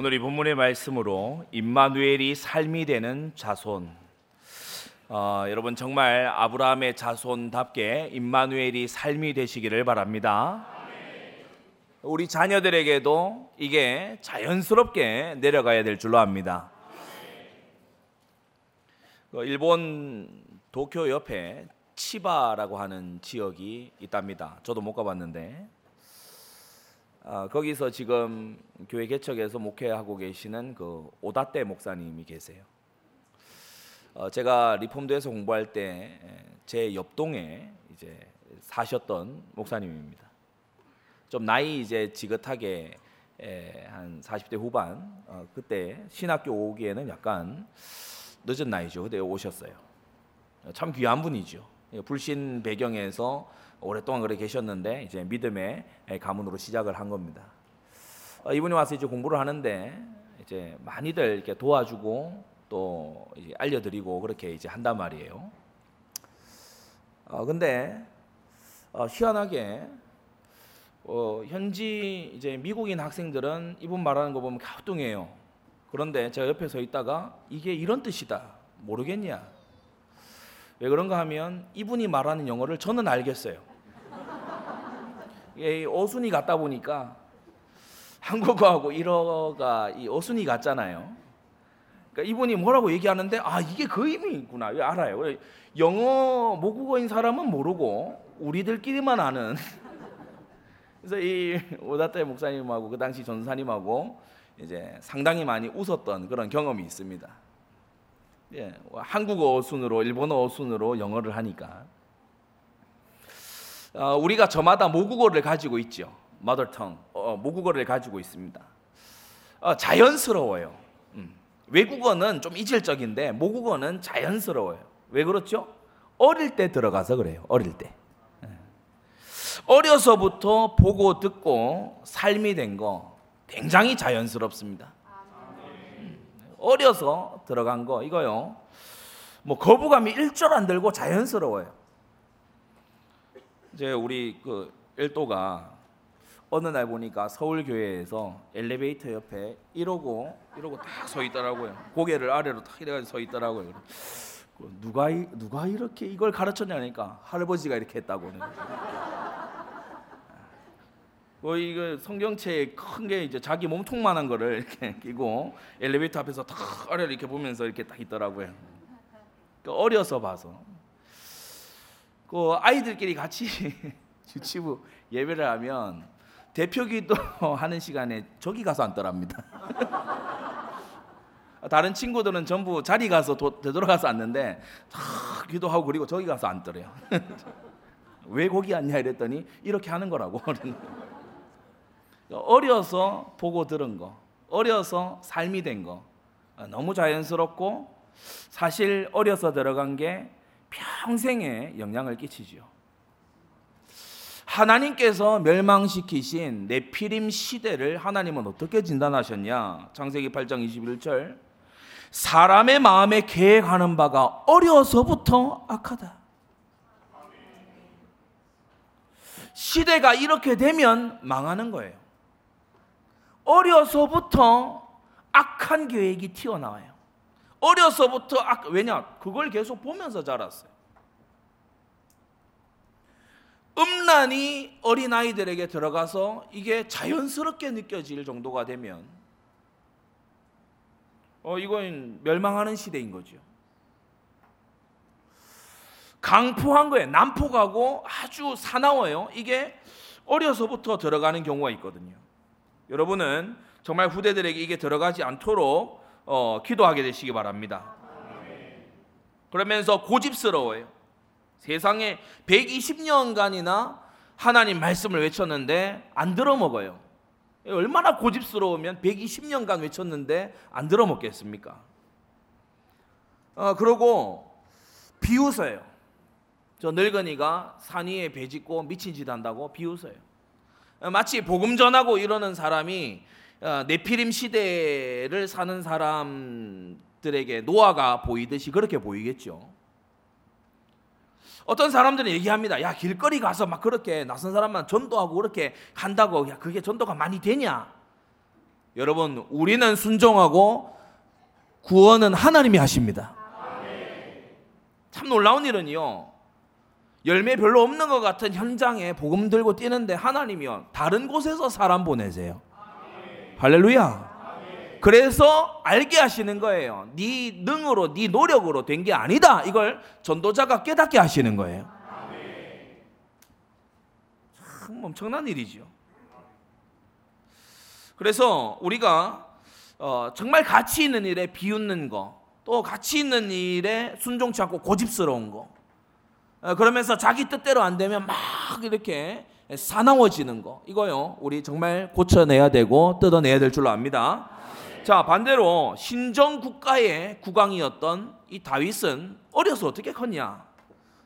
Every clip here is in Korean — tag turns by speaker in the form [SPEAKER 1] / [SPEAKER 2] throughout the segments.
[SPEAKER 1] 오늘 이 본문의 말씀으로 임마누엘이 삶이 되는 자손. 어, 여러분 정말 아브라함의 자손답게 임마누엘이 삶이 되시기를 바랍니다. 우리 자녀들에게도 이게 자연스럽게 내려가야 될 줄로 압니다. 그 일본 도쿄 옆에 치바라고 하는 지역이 있답니다. 저도 못 가봤는데 아, 거기서 지금 교회 개척에서 목회하고 계시는 그 오다떼 목사님이 계세요. 어, 제가 리폼도에서 공부할 때 제 옆동에 이제 사셨던 목사님입니다. 좀 나이 이제 지긋하게 에, 한 40대 후반 어, 그때 신학교 오기에는 약간 늦은 나이죠. 그때 오셨어요. 참 귀한 분이죠. 불신 배경에서 오랫동안 그래 계셨는데 이제 믿음의 가문으로 시작을 한 겁니다. 어, 이분이 와서 이제 공부를 하는데 이제 많이들 이렇게 도와주고 또 알려드리고 그렇게 이제 한단 말이에요. 어 근데 어, 희한하게 어, 현지 이제 미국인 학생들은 이분 말하는 거 보면 갸우뚱해요. 그런데 제가 옆에 서 있다가 이게 이런 뜻이다 모르겠냐? 왜 그런가 하면 이분이 말하는 영어를 저는 알겠어요. 이 어순이 같다 보니까 한국어하고 일어가 이 어순이 같잖아요. 그러니까 이분이 뭐라고 얘기하는데 아 이게 그 의미구나 알아요. 영어 모국어인 사람은 모르고 우리들끼리만 아는. 그래서 이 오다테 목사님하고 그 당시 전사님하고 이제 상당히 많이 웃었던 그런 경험이 있습니다. 예, 한국어 어순으로 일본어 어순으로 영어를 하니까 어, 우리가 저마다 모국어를 가지고 있죠. mother tongue 어, 모국어를 가지고 있습니다. 어, 자연스러워요. 음. 외국어는 좀 이질적인데 모국어는 자연스러워요. 왜 그렇죠? 어릴 때 들어가서 그래요. 어릴 때. 예. 어려서부터 보고 듣고 삶이 된 거 굉장히 자연스럽습니다. 음. 어려서 들어간 거 이거요. 뭐 거부감이 일절 안 들고 자연스러워요. 이제 우리 그 일도가 어느 날 보니까 서울 교회에서 엘리베이터 옆에 이러고 이러고 딱 서 있더라고요. 고개를 아래로 탁 이래가지고 서 있더라고요. 그 누가 누가 이렇게 이걸 가르쳤냐니까 할아버지가 이렇게 했다고. 뭐 이거 성경책 큰 게 이제 자기 몸통만한 거를 이렇게 끼고 엘리베이터 앞에서 탁 아래를 이렇게 보면서 이렇게 딱 있더라고요. 그 어려서 봐서. 그 아이들끼리 같이 유치부 예배를 하면 대표기도 하는 시간에 저기 가서 앉더랍니다. 다른 친구들은 전부 자리 가서 도, 되돌아가서 앉는데 다 기도하고 그리고 저기 가서 앉더래요. 왜 거기 앉냐 이랬더니 이렇게 하는 거라고. 어려서 보고 들은 거, 어려서 삶이 된 거, 너무 자연스럽고 사실 어려서 들어간 게 평생에 영향을 끼치죠. 하나님께서 멸망시키신 네피림 시대를 하나님은 어떻게 진단하셨냐? 창세기 8장 21절. 사람의 마음에 계획하는 바가 어려서부터 악하다. 시대가 이렇게 되면 망하는 거예요. 어려서부터 악한 계획이 튀어나와요. 어려서부터 아, 왜냐? 그걸 계속 보면서 자랐어요. 음란이 어린 아이들에게 들어가서 이게 자연스럽게 느껴질 정도가 되면 어 이건 멸망하는 시대인 거죠. 강포한 거예요. 난폭하고 아주 사나워요. 이게 어려서부터 들어가는 경우가 있거든요. 여러분은 정말 후대들에게 이게 들어가지 않도록 어, 기도하게 되시기 바랍니다. 그러면서 고집스러워요. 세상에 120년간이나 하나님 말씀을 외쳤는데 안 들어먹어요. 얼마나 고집스러우면 120년간 외쳤는데 안 들어먹겠습니까? 어, 그러고 비웃어요. 저 늙은이가 산 위에 배 짓고 미친 짓 한다고 비웃어요. 마치 복음 전하고 이러는 사람이 어, 네피림 시대를 사는 사람들에게 노아가 보이듯이 그렇게 보이겠죠. 어떤 사람들은 얘기합니다. 야 길거리 가서 막 그렇게 낯선 사람만 전도하고 그렇게 한다고 야 그게 전도가 많이 되냐? 여러분, 우리는 순종하고 구원은 하나님이 하십니다. 참 놀라운 일은요. 열매 별로 없는 것 같은 현장에 복음 들고 뛰는데 하나님이요. 다른 곳에서 사람 보내세요. 할렐루야. 그래서 알게 하시는 거예요. 네 능으로, 네 노력으로 된 게 아니다. 이걸 전도자가 깨닫게 하시는 거예요. 참 엄청난 일이죠. 그래서 우리가 어, 정말 가치 있는 일에 비웃는 거, 또 가치 있는 일에 순종치 않고 고집스러운 거, 어, 그러면서 자기 뜻대로 안 되면 막 이렇게 사나워지는 거, 이거요, 우리 정말 고쳐내야 되고 뜯어내야 될 줄로 압니다. 자, 반대로 신정 국가의 국왕이었던 이 다윗은 어려서 어떻게 컸냐?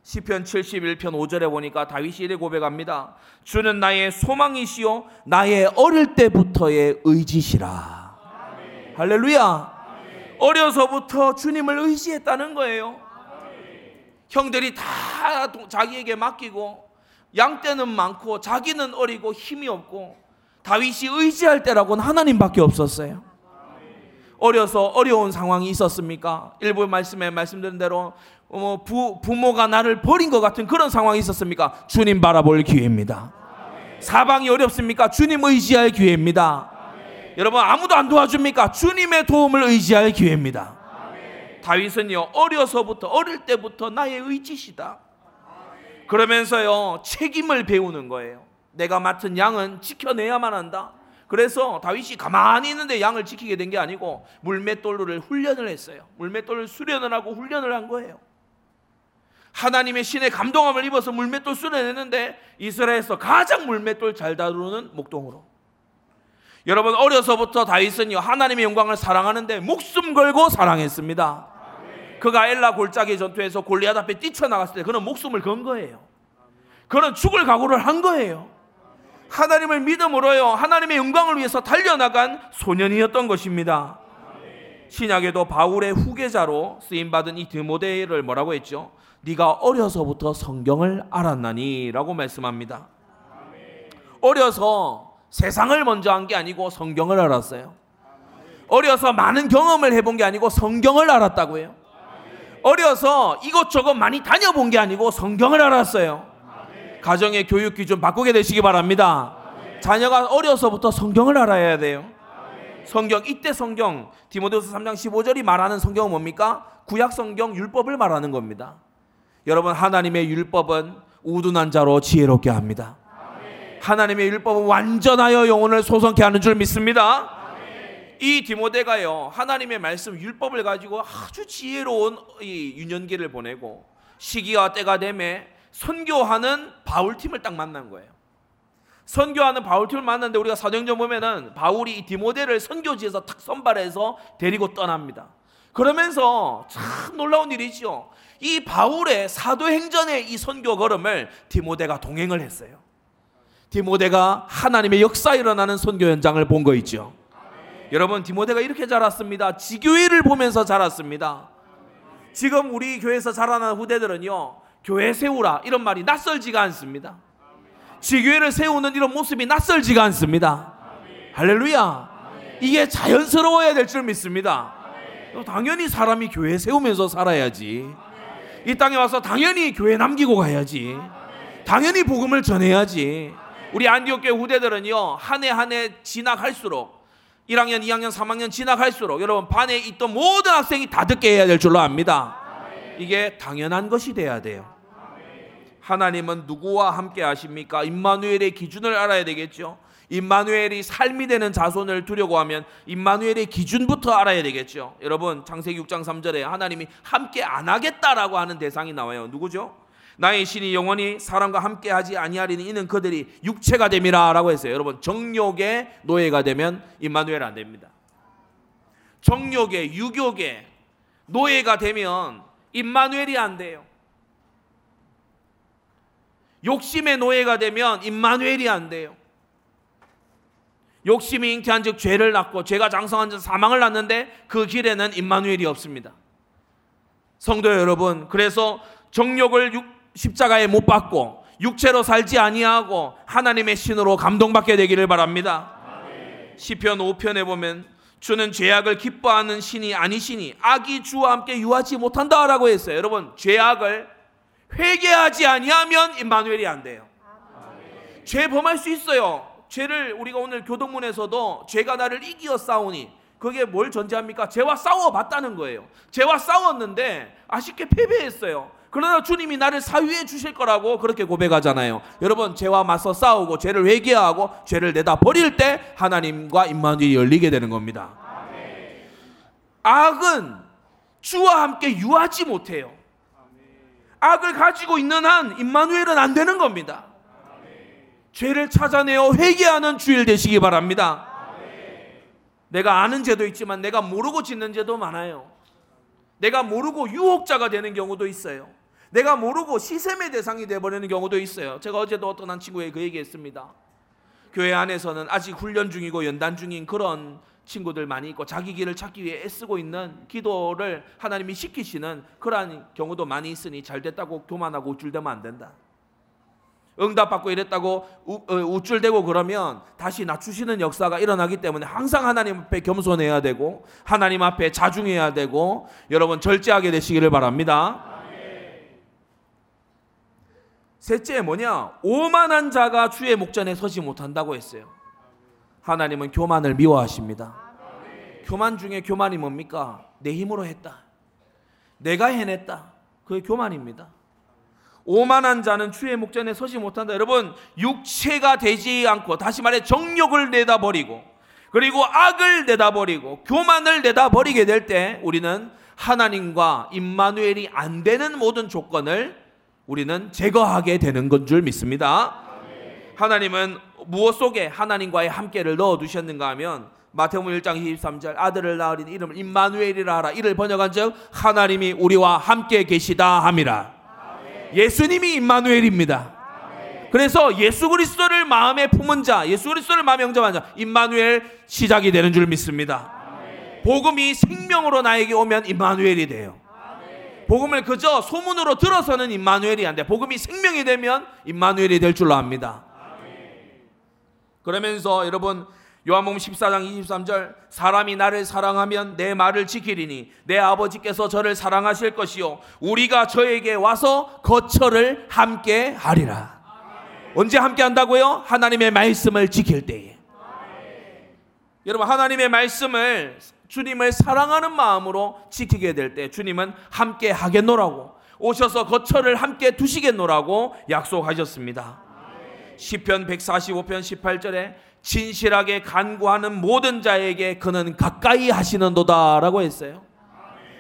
[SPEAKER 1] 시편 71편 5절에 보니까 다윗이 이래 고백합니다. 주는 나의 소망이시요 나의 어릴 때부터의 의지시라. 아멘. 할렐루야. 아멘. 어려서부터 주님을 의지했다는 거예요. 아멘. 형들이 다 자기에게 맡기고 양떼는 많고 자기는 어리고 힘이 없고 다윗이 의지할 때라고는 하나님밖에 없었어요. 어려서 어려운 상황이 있었습니까? 일부 말씀에 말씀드린 대로 어, 부, 부모가 나를 버린 것 같은 그런 상황이 있었습니까? 주님 바라볼 기회입니다. 사방이 어렵습니까? 주님 의지할 기회입니다. 여러분 아무도 안 도와줍니까? 주님의 도움을 의지할 기회입니다. 다윗은요 어려서부터 어릴 때부터 나의 의지시다. 그러면서요 책임을 배우는 거예요. 내가 맡은 양은 지켜내야만 한다. 그래서 다윗이 가만히 있는데 양을 지키게 된 게 아니고 물맷돌로를 훈련을 했어요. 물맷돌을 수련을 하고 훈련을 한 거예요. 하나님의 신의 감동함을 입어서 물맷돌 수련했는데 이스라엘에서 가장 물맷돌 잘 다루는 목동으로. 여러분 어려서부터 다윗은요 하나님의 영광을 사랑하는데 목숨 걸고 사랑했습니다. 그가 엘라 골짜기 전투에서 골리앗 앞에 뛰쳐나갔을 때 그는 목숨을 건 거예요. 그는 죽을 각오를 한 거예요. 하나님을 믿음으로요 하나님의 영광을 위해서 달려나간 소년이었던 것입니다. 신약에도 바울의 후계자로 쓰임 받은 이 디모데를 뭐라고 했죠? 네가 어려서부터 성경을 알았나니라고 말씀합니다. 어려서 세상을 먼저 한 게 아니고 성경을 알았어요. 어려서 많은 경험을 해본 게 아니고 성경을 알았다고 해요. 어려서 이것저것 많이 다녀본 게 아니고 성경을 알았어요. 가정의 교육 기준 바꾸게 되시기 바랍니다. 자녀가 어려서부터 성경을 알아야 돼요. 성경 이때 성경 디모데후서 3장 15절이 말하는 성경은 뭡니까? 구약 성경 율법을 말하는 겁니다. 여러분 하나님의 율법은 우둔한 자로 지혜롭게 합니다. 하나님의 율법은 완전하여 영혼을 소성케 하는 줄 믿습니다. 이 디모데가요 하나님의 말씀 율법을 가지고 아주 지혜로운 이 유년기를 보내고 시기와 때가 되매 선교하는 바울 팀을 딱 만난 거예요. 선교하는 바울 팀을 만났는데 우리가 사도행전 보면은 바울이 이 디모데를 선교지에서 탁 선발해서 데리고 떠납니다. 그러면서 참 놀라운 일이죠. 이 바울의 사도행전의 이 선교 걸음을 디모데가 동행을 했어요. 디모데가 하나님의 역사 일어나는 선교 현장을 본 거 있죠. 여러분 디모데가 이렇게 자랐습니다. 지교회를 보면서 자랐습니다. 지금 우리 교회에서 자라는 후대들은요. 교회 세우라 이런 말이 낯설지가 않습니다. 지교회를 세우는 이런 모습이 낯설지가 않습니다. 할렐루야. 이게 자연스러워야 될 줄 믿습니다. 당연히 사람이 교회 세우면서 살아야지. 이 땅에 와서 당연히 교회 남기고 가야지. 당연히 복음을 전해야지. 우리 안디옥 교회 후대들은요. 한 해 한 해 지나갈수록 1학년, 2학년, 3학년 지나갈수록 여러분 반에 있던 모든 학생이 다 듣게 해야 될 줄로 압니다. 이게 당연한 것이 돼야 돼요. 하나님은 누구와 함께 하십니까? 임마누엘의 기준을 알아야 되겠죠. 임마누엘이 삶이 되는 자손을 두려고 하면 임마누엘의 기준부터 알아야 되겠죠. 여러분 창세기 6장 3절에 하나님이 함께 안 하겠다라고 하는 대상이 나와요. 누구죠? 나의 신이 영원히 사람과 함께 하지 아니하리니 이는 그들이 육체가 됨이라라고 했어요. 여러분 정욕의 노예가 되면 임마누엘 안 됩니다. 정욕의 유욕의 노예가 되면 임마누엘이 안 돼요. 욕심의 노예가 되면 임마누엘이 안 돼요. 욕심이 잉태한 즉 죄를 낳고 죄가 장성한 즉 사망을 낳는데 그 길에는 임마누엘이 없습니다. 성도 여러분, 그래서 정욕을 십자가에 못 박고 육체로 살지 아니하고 하나님의 신으로 감동받게 되기를 바랍니다. 시편 5편에 보면 주는 죄악을 기뻐하는 신이 아니시니 악이 주와 함께 유하지 못한다라고 했어요. 여러분 죄악을 회개하지 아니하면 임마누엘이 안 돼요. 죄 범할 수 있어요. 죄를 우리가 오늘 교동문에서도 죄가 나를 이기어 싸우니 그게 뭘 전제합니까? 죄와 싸워 봤다는 거예요. 죄와 싸웠는데 아쉽게 패배했어요. 그러나 주님이 나를 사유해 주실 거라고 그렇게 고백하잖아요. 여러분 죄와 맞서 싸우고 죄를 회개하고 죄를 내다 버릴 때 하나님과 임마누엘이 열리게 되는 겁니다. 악은 주와 함께 유하지 못해요. 악을 가지고 있는 한 임마누엘은 안 되는 겁니다. 죄를 찾아내어 회개하는 주일 되시기 바랍니다. 내가 아는 죄도 있지만 내가 모르고 짓는 죄도 많아요. 내가 모르고 유혹자가 되는 경우도 있어요. 내가 모르고 시샘의 대상이 되어버리는 경우도 있어요. 제가 어제도 어떤 한 친구에게 그 얘기했습니다. 교회 안에서는 아직 훈련 중이고 연단 중인 그런 친구들 많이 있고 자기 길을 찾기 위해 애쓰고 있는 기도를 하나님이 시키시는 그러한 경우도 많이 있으니 잘 됐다고 교만하고 우쭐대면 안 된다. 응답받고 이랬다고 우, 어, 우쭐대고 그러면 다시 낮추시는 역사가 일어나기 때문에 항상 하나님 앞에 겸손해야 되고 하나님 앞에 자중해야 되고 여러분 절제하게 되시기를 바랍니다. 셋째 뭐냐? 오만한 자가 주의 목전에 서지 못한다고 했어요. 하나님은 교만을 미워하십니다. 교만 중에 교만이 뭡니까? 내 힘으로 했다. 내가 해냈다. 그게 교만입니다. 오만한 자는 주의 목전에 서지 못한다. 여러분, 육체가 되지 않고 다시 말해 정욕을 내다 버리고 그리고 악을 내다 버리고 교만을 내다 버리게 될 때 우리는 하나님과 임마누엘이 안 되는 모든 조건을 우리는 제거하게 되는 건 줄 믿습니다. 하나님은 무엇 속에 하나님과의 함께를 넣어 두셨는가 하면 마태복음 1장 23절 아들을 낳으린 이름을 임마누엘이라 하라 이를 번역한즉 하나님이 우리와 함께 계시다 함이라. 예수님이 임마누엘입니다. 그래서 예수 그리스도를 마음에 품은 자, 예수 그리스도를 마음에 영접한 자, 임마누엘 시작이 되는 줄 믿습니다. 복음이 생명으로 나에게 오면 임마누엘이 돼요. 복음을 그저 소문으로 들어서는 임마누엘이 안 돼. 복음이 생명이 되면 임마누엘이 될 줄로 압니다. 그러면서 여러분 요한복음 14장 23절 사람이 나를 사랑하면 내 말을 지키리니 내 아버지께서 저를 사랑하실 것이요 우리가 저에게 와서 거처를 함께 하리라. 언제 함께 한다고요? 하나님의 말씀을 지킬 때에. 여러분 하나님의 말씀을 주님을 사랑하는 마음으로 지키게 될 때 주님은 함께 하겠노라고 오셔서 거처를 함께 두시겠노라고 약속하셨습니다. 시편 145편 18절에 진실하게 간구하는 모든 자에게 그는 가까이 하시는도다라고 했어요.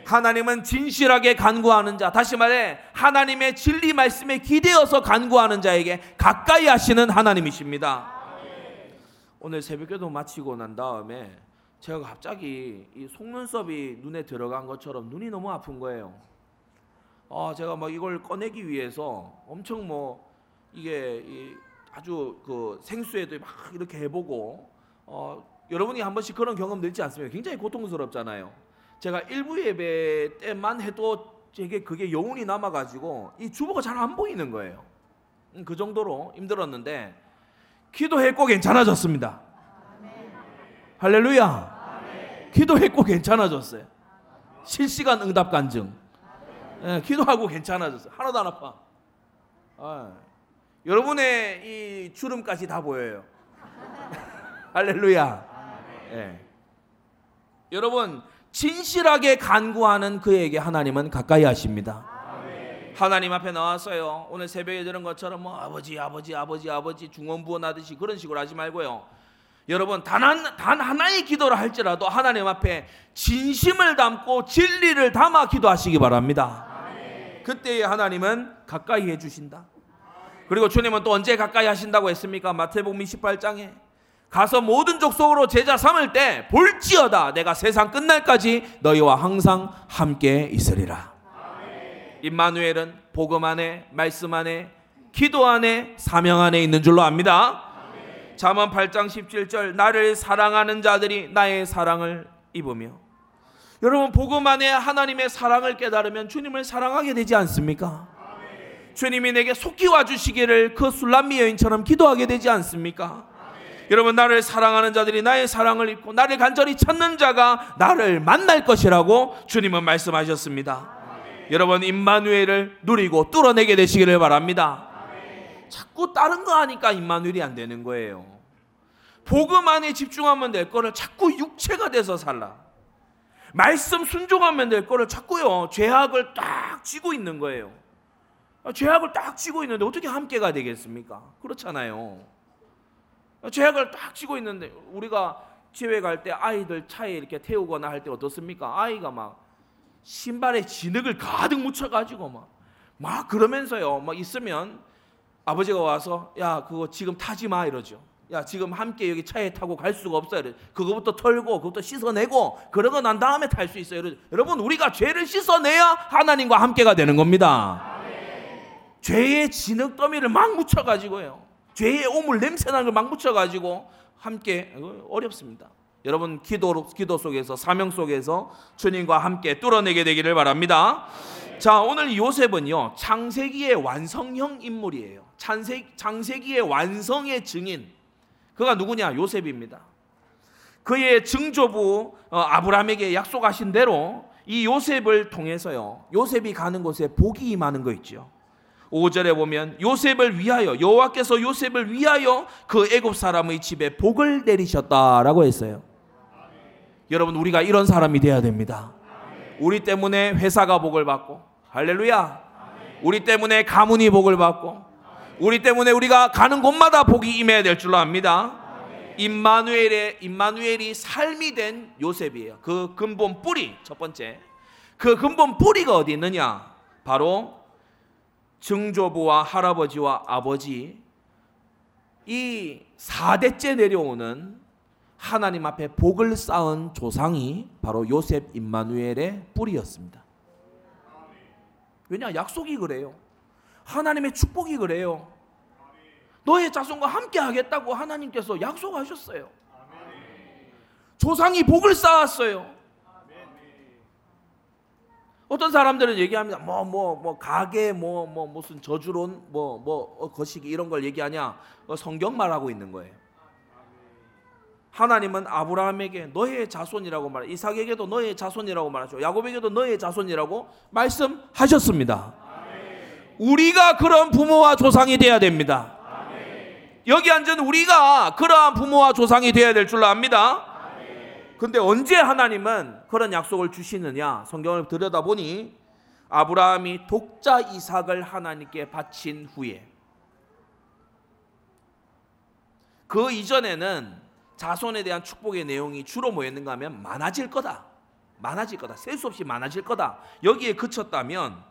[SPEAKER 1] 하나님은 진실하게 간구하는 자, 다시 말해 하나님의 진리 말씀에 기대어서 간구하는 자에게 가까이 하시는 하나님이십니다. 오늘 새벽기도 마치고 난 다음에 제가 갑자기 이 속눈썹이 눈에 들어간 것처럼 눈이 너무 아픈 거예요. 아, 제가 막 이걸 꺼내기 위해서 엄청 뭐 이게 아주 그 생수에도 막 이렇게 해보고 어, 여러분이 한 번씩 그런 경험 들지 않습니까? 굉장히 고통스럽잖아요. 제가 일부 예배 때만 해도 제게 그게 여운이 남아가지고 이 주보가 잘 안 보이는 거예요. 음, 그 정도로 힘들었는데 기도했고 괜찮아졌습니다. 할렐루야. 기도했고 괜찮아졌어요. 실시간 응답 간증. 예, 기도하고 괜찮아졌어요. 하나도 안 아파. 아. 여러분의 이 주름까지 다 보여요. 할렐루야. 예. 여러분 진실하게 간구하는 그에게 하나님은 가까이 하십니다. 하나님 앞에 나왔어요. 오늘 새벽에 들은 것처럼 뭐 아버지, 아버지, 아버지, 아버지 중원부원하듯이 그런 식으로 하지 말고요. 여러분 단, 한, 단 하나의 기도를 할지라도 하나님 앞에 진심을 담고 진리를 담아 기도하시기 바랍니다. 그때에 하나님은 가까이 해 주신다. 그리고 주님은 또 언제 가까이 하신다고 했습니까? 마태복음 28장에 가서 모든 족속으로 제자 삼을 때 볼지어다 내가 세상 끝날까지 너희와 항상 함께 있으리라. 임마누엘은 복음 안에 말씀 안에 기도 안에 사명 안에 있는 줄로 압니다. 잠언 8장 17절 나를 사랑하는 자들이 나의 사랑을 입으며 여러분 복음 안에 하나님의 사랑을 깨달으면 주님을 사랑하게 되지 않습니까? 주님이 내게 속히 와주시기를 그 술람미 여인처럼 기도하게 되지 않습니까? 여러분 나를 사랑하는 자들이 나의 사랑을 입고 나를 간절히 찾는 자가 나를 만날 것이라고 주님은 말씀하셨습니다. 여러분 임마누엘을 누리고 뚫어내게 되시기를 바랍니다. 자꾸 다른 거 하니까 임마누엘이 안 되는 거예요. 복음 안에 집중하면 될 거를 자꾸 육체가 돼서 살라. 말씀 순종하면 될 거를 자꾸요 죄악을 딱 쥐고 있는 거예요. 죄악을 딱 쥐고 있는데 어떻게 함께가 되겠습니까? 그렇잖아요. 죄악을 딱 쥐고 있는데 우리가 집에 갈 때 아이들 차에 이렇게 태우거나 할 때 어떻습니까? 아이가 막 신발에 진흙을 가득 묻혀가지고 막, 막 그러면서요. 막 있으면 아버지가 와서 야 그거 지금 타지 마 이러죠. 야 지금 함께 여기 차에 타고 갈 수가 없어 이러. 그거부터 털고 그것부터 씻어내고 그러고 난 다음에 탈 수 있어요. 이러. 여러분 우리가 죄를 씻어내야 하나님과 함께가 되는 겁니다. 죄의 진흙 더미를 막 묻혀가지고요. 죄의 오물 냄새나는 걸 막 묻혀가지고 함께 어렵습니다. 여러분 기도 기도 속에서 사명 속에서 주님과 함께 뚫어내게 되기를 바랍니다. 자 오늘 요셉은요 창세기의 완성형 인물이에요. 창세, 창세기의 완성의 증인 그가 누구냐 요셉입니다. 그의 증조부 어, 아브라함에게 약속하신 대로 이 요셉을 통해서요 요셉이 가는 곳에 복이 임하는 거 있죠. 5절에 보면 요셉을 위하여 여호와께서 요셉을 위하여 그 애굽 사람의 집에 복을 내리셨다라고 했어요. 여러분 우리가 이런 사람이 되어야 됩니다. 우리 때문에 회사가 복을 받고 할렐루야. 우리 때문에 가문이 복을 받고 우리 때문에 우리가 가는 곳마다 복이 임해야 될 줄로 압니다. 임마누엘의 임마누엘이 삶이 된 요셉이에요. 그 근본 뿌리 첫 번째. 그 근본 뿌리가 어디 있느냐? 바로 증조부와 할아버지와 아버지 이 4대째 내려오는 하나님 앞에 복을 쌓은 조상이 바로 요셉 임마누엘의 뿌리였습니다. 왜냐 약속이 그래요. 하나님의 축복이 그래요. 너의 자손과 함께 하겠다고 하나님께서 약속하셨어요. 조상이 복을 쌓았어요. 어떤 사람들은 얘기합니다. 뭐 뭐뭐 뭐, 뭐, 가게 뭐뭐 뭐, 무슨 저주론 뭐뭐 뭐, 어, 거시기 이런 걸 얘기하냐? 어, 성경 말하고 있는 거예요. 하나님은 아브라함에게 너의 자손이라고 말, 이삭에게도 너의 자손이라고 말하죠. 야곱에게도 너의 자손이라고 말씀하셨습니다. 우리가 그런 부모와 조상이 되어야 됩니다. 여기 앉은 우리가 그러한 부모와 조상이 되어야 될 줄로 압니다. 근데 언제 하나님은 그런 약속을 주시느냐? 성경을 들여다보니 아브라함이 독자 이삭을 하나님께 바친 후에 그 이전에는 자손에 대한 축복의 내용이 주로 뭐였는가 하면 많아질 거다. 많아질 거다. 셀 수 없이 많아질 거다. 여기에 그쳤다면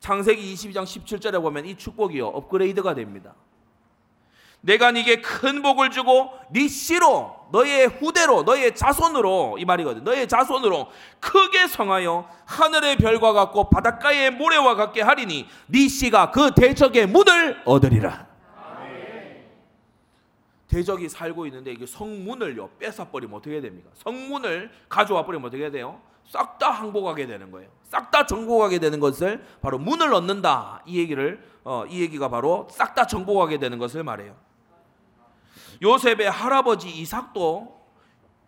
[SPEAKER 1] 창세기 22장 17절에 보면 이 축복이요 업그레이드가 됩니다. 내가 네게 큰 복을 주고 네 씨로 너의 후대로 너의 자손으로 이 말이거든. 너의 자손으로 크게 성하여 하늘의 별과 같고 바닷가의 모래와 같게 하리니 네 씨가 그 대적의 문을 얻으리라. 대적이 살고 있는데 이게 성문을요 뺏어 버리면 어떻게 됩니까? 성문을 가져와 버리면 어떻게 돼요? 싹 다 항복하게 되는 거예요. 싹 다 정복하게 되는 것을 바로 문을 얻는다. 이 얘기를 어, 이 얘기가 바로 싹 다 정복하게 되는 것을 말해요. 요셉의 할아버지 이삭도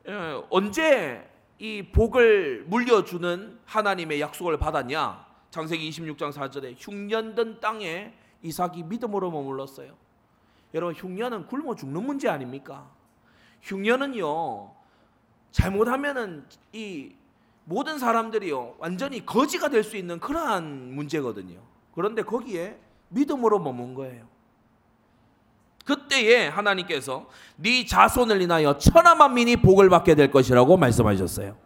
[SPEAKER 1] 예, 언제 이 복을 물려주는 하나님의 약속을 받았냐? 창세기 26장 4절에 흉년된 땅에 이삭이 믿음으로 머물렀어요. 여러분 흉년은 굶어 죽는 문제 아닙니까? 흉년은요 잘못하면은 이 모든 사람들이요 완전히 거지가 될 수 있는 그러한 문제거든요. 그런데 거기에 믿음으로 머문 거예요. 그때에 하나님께서 네 자손을 인하여 천하 만민이 복을 받게 될 것이라고 말씀하셨어요.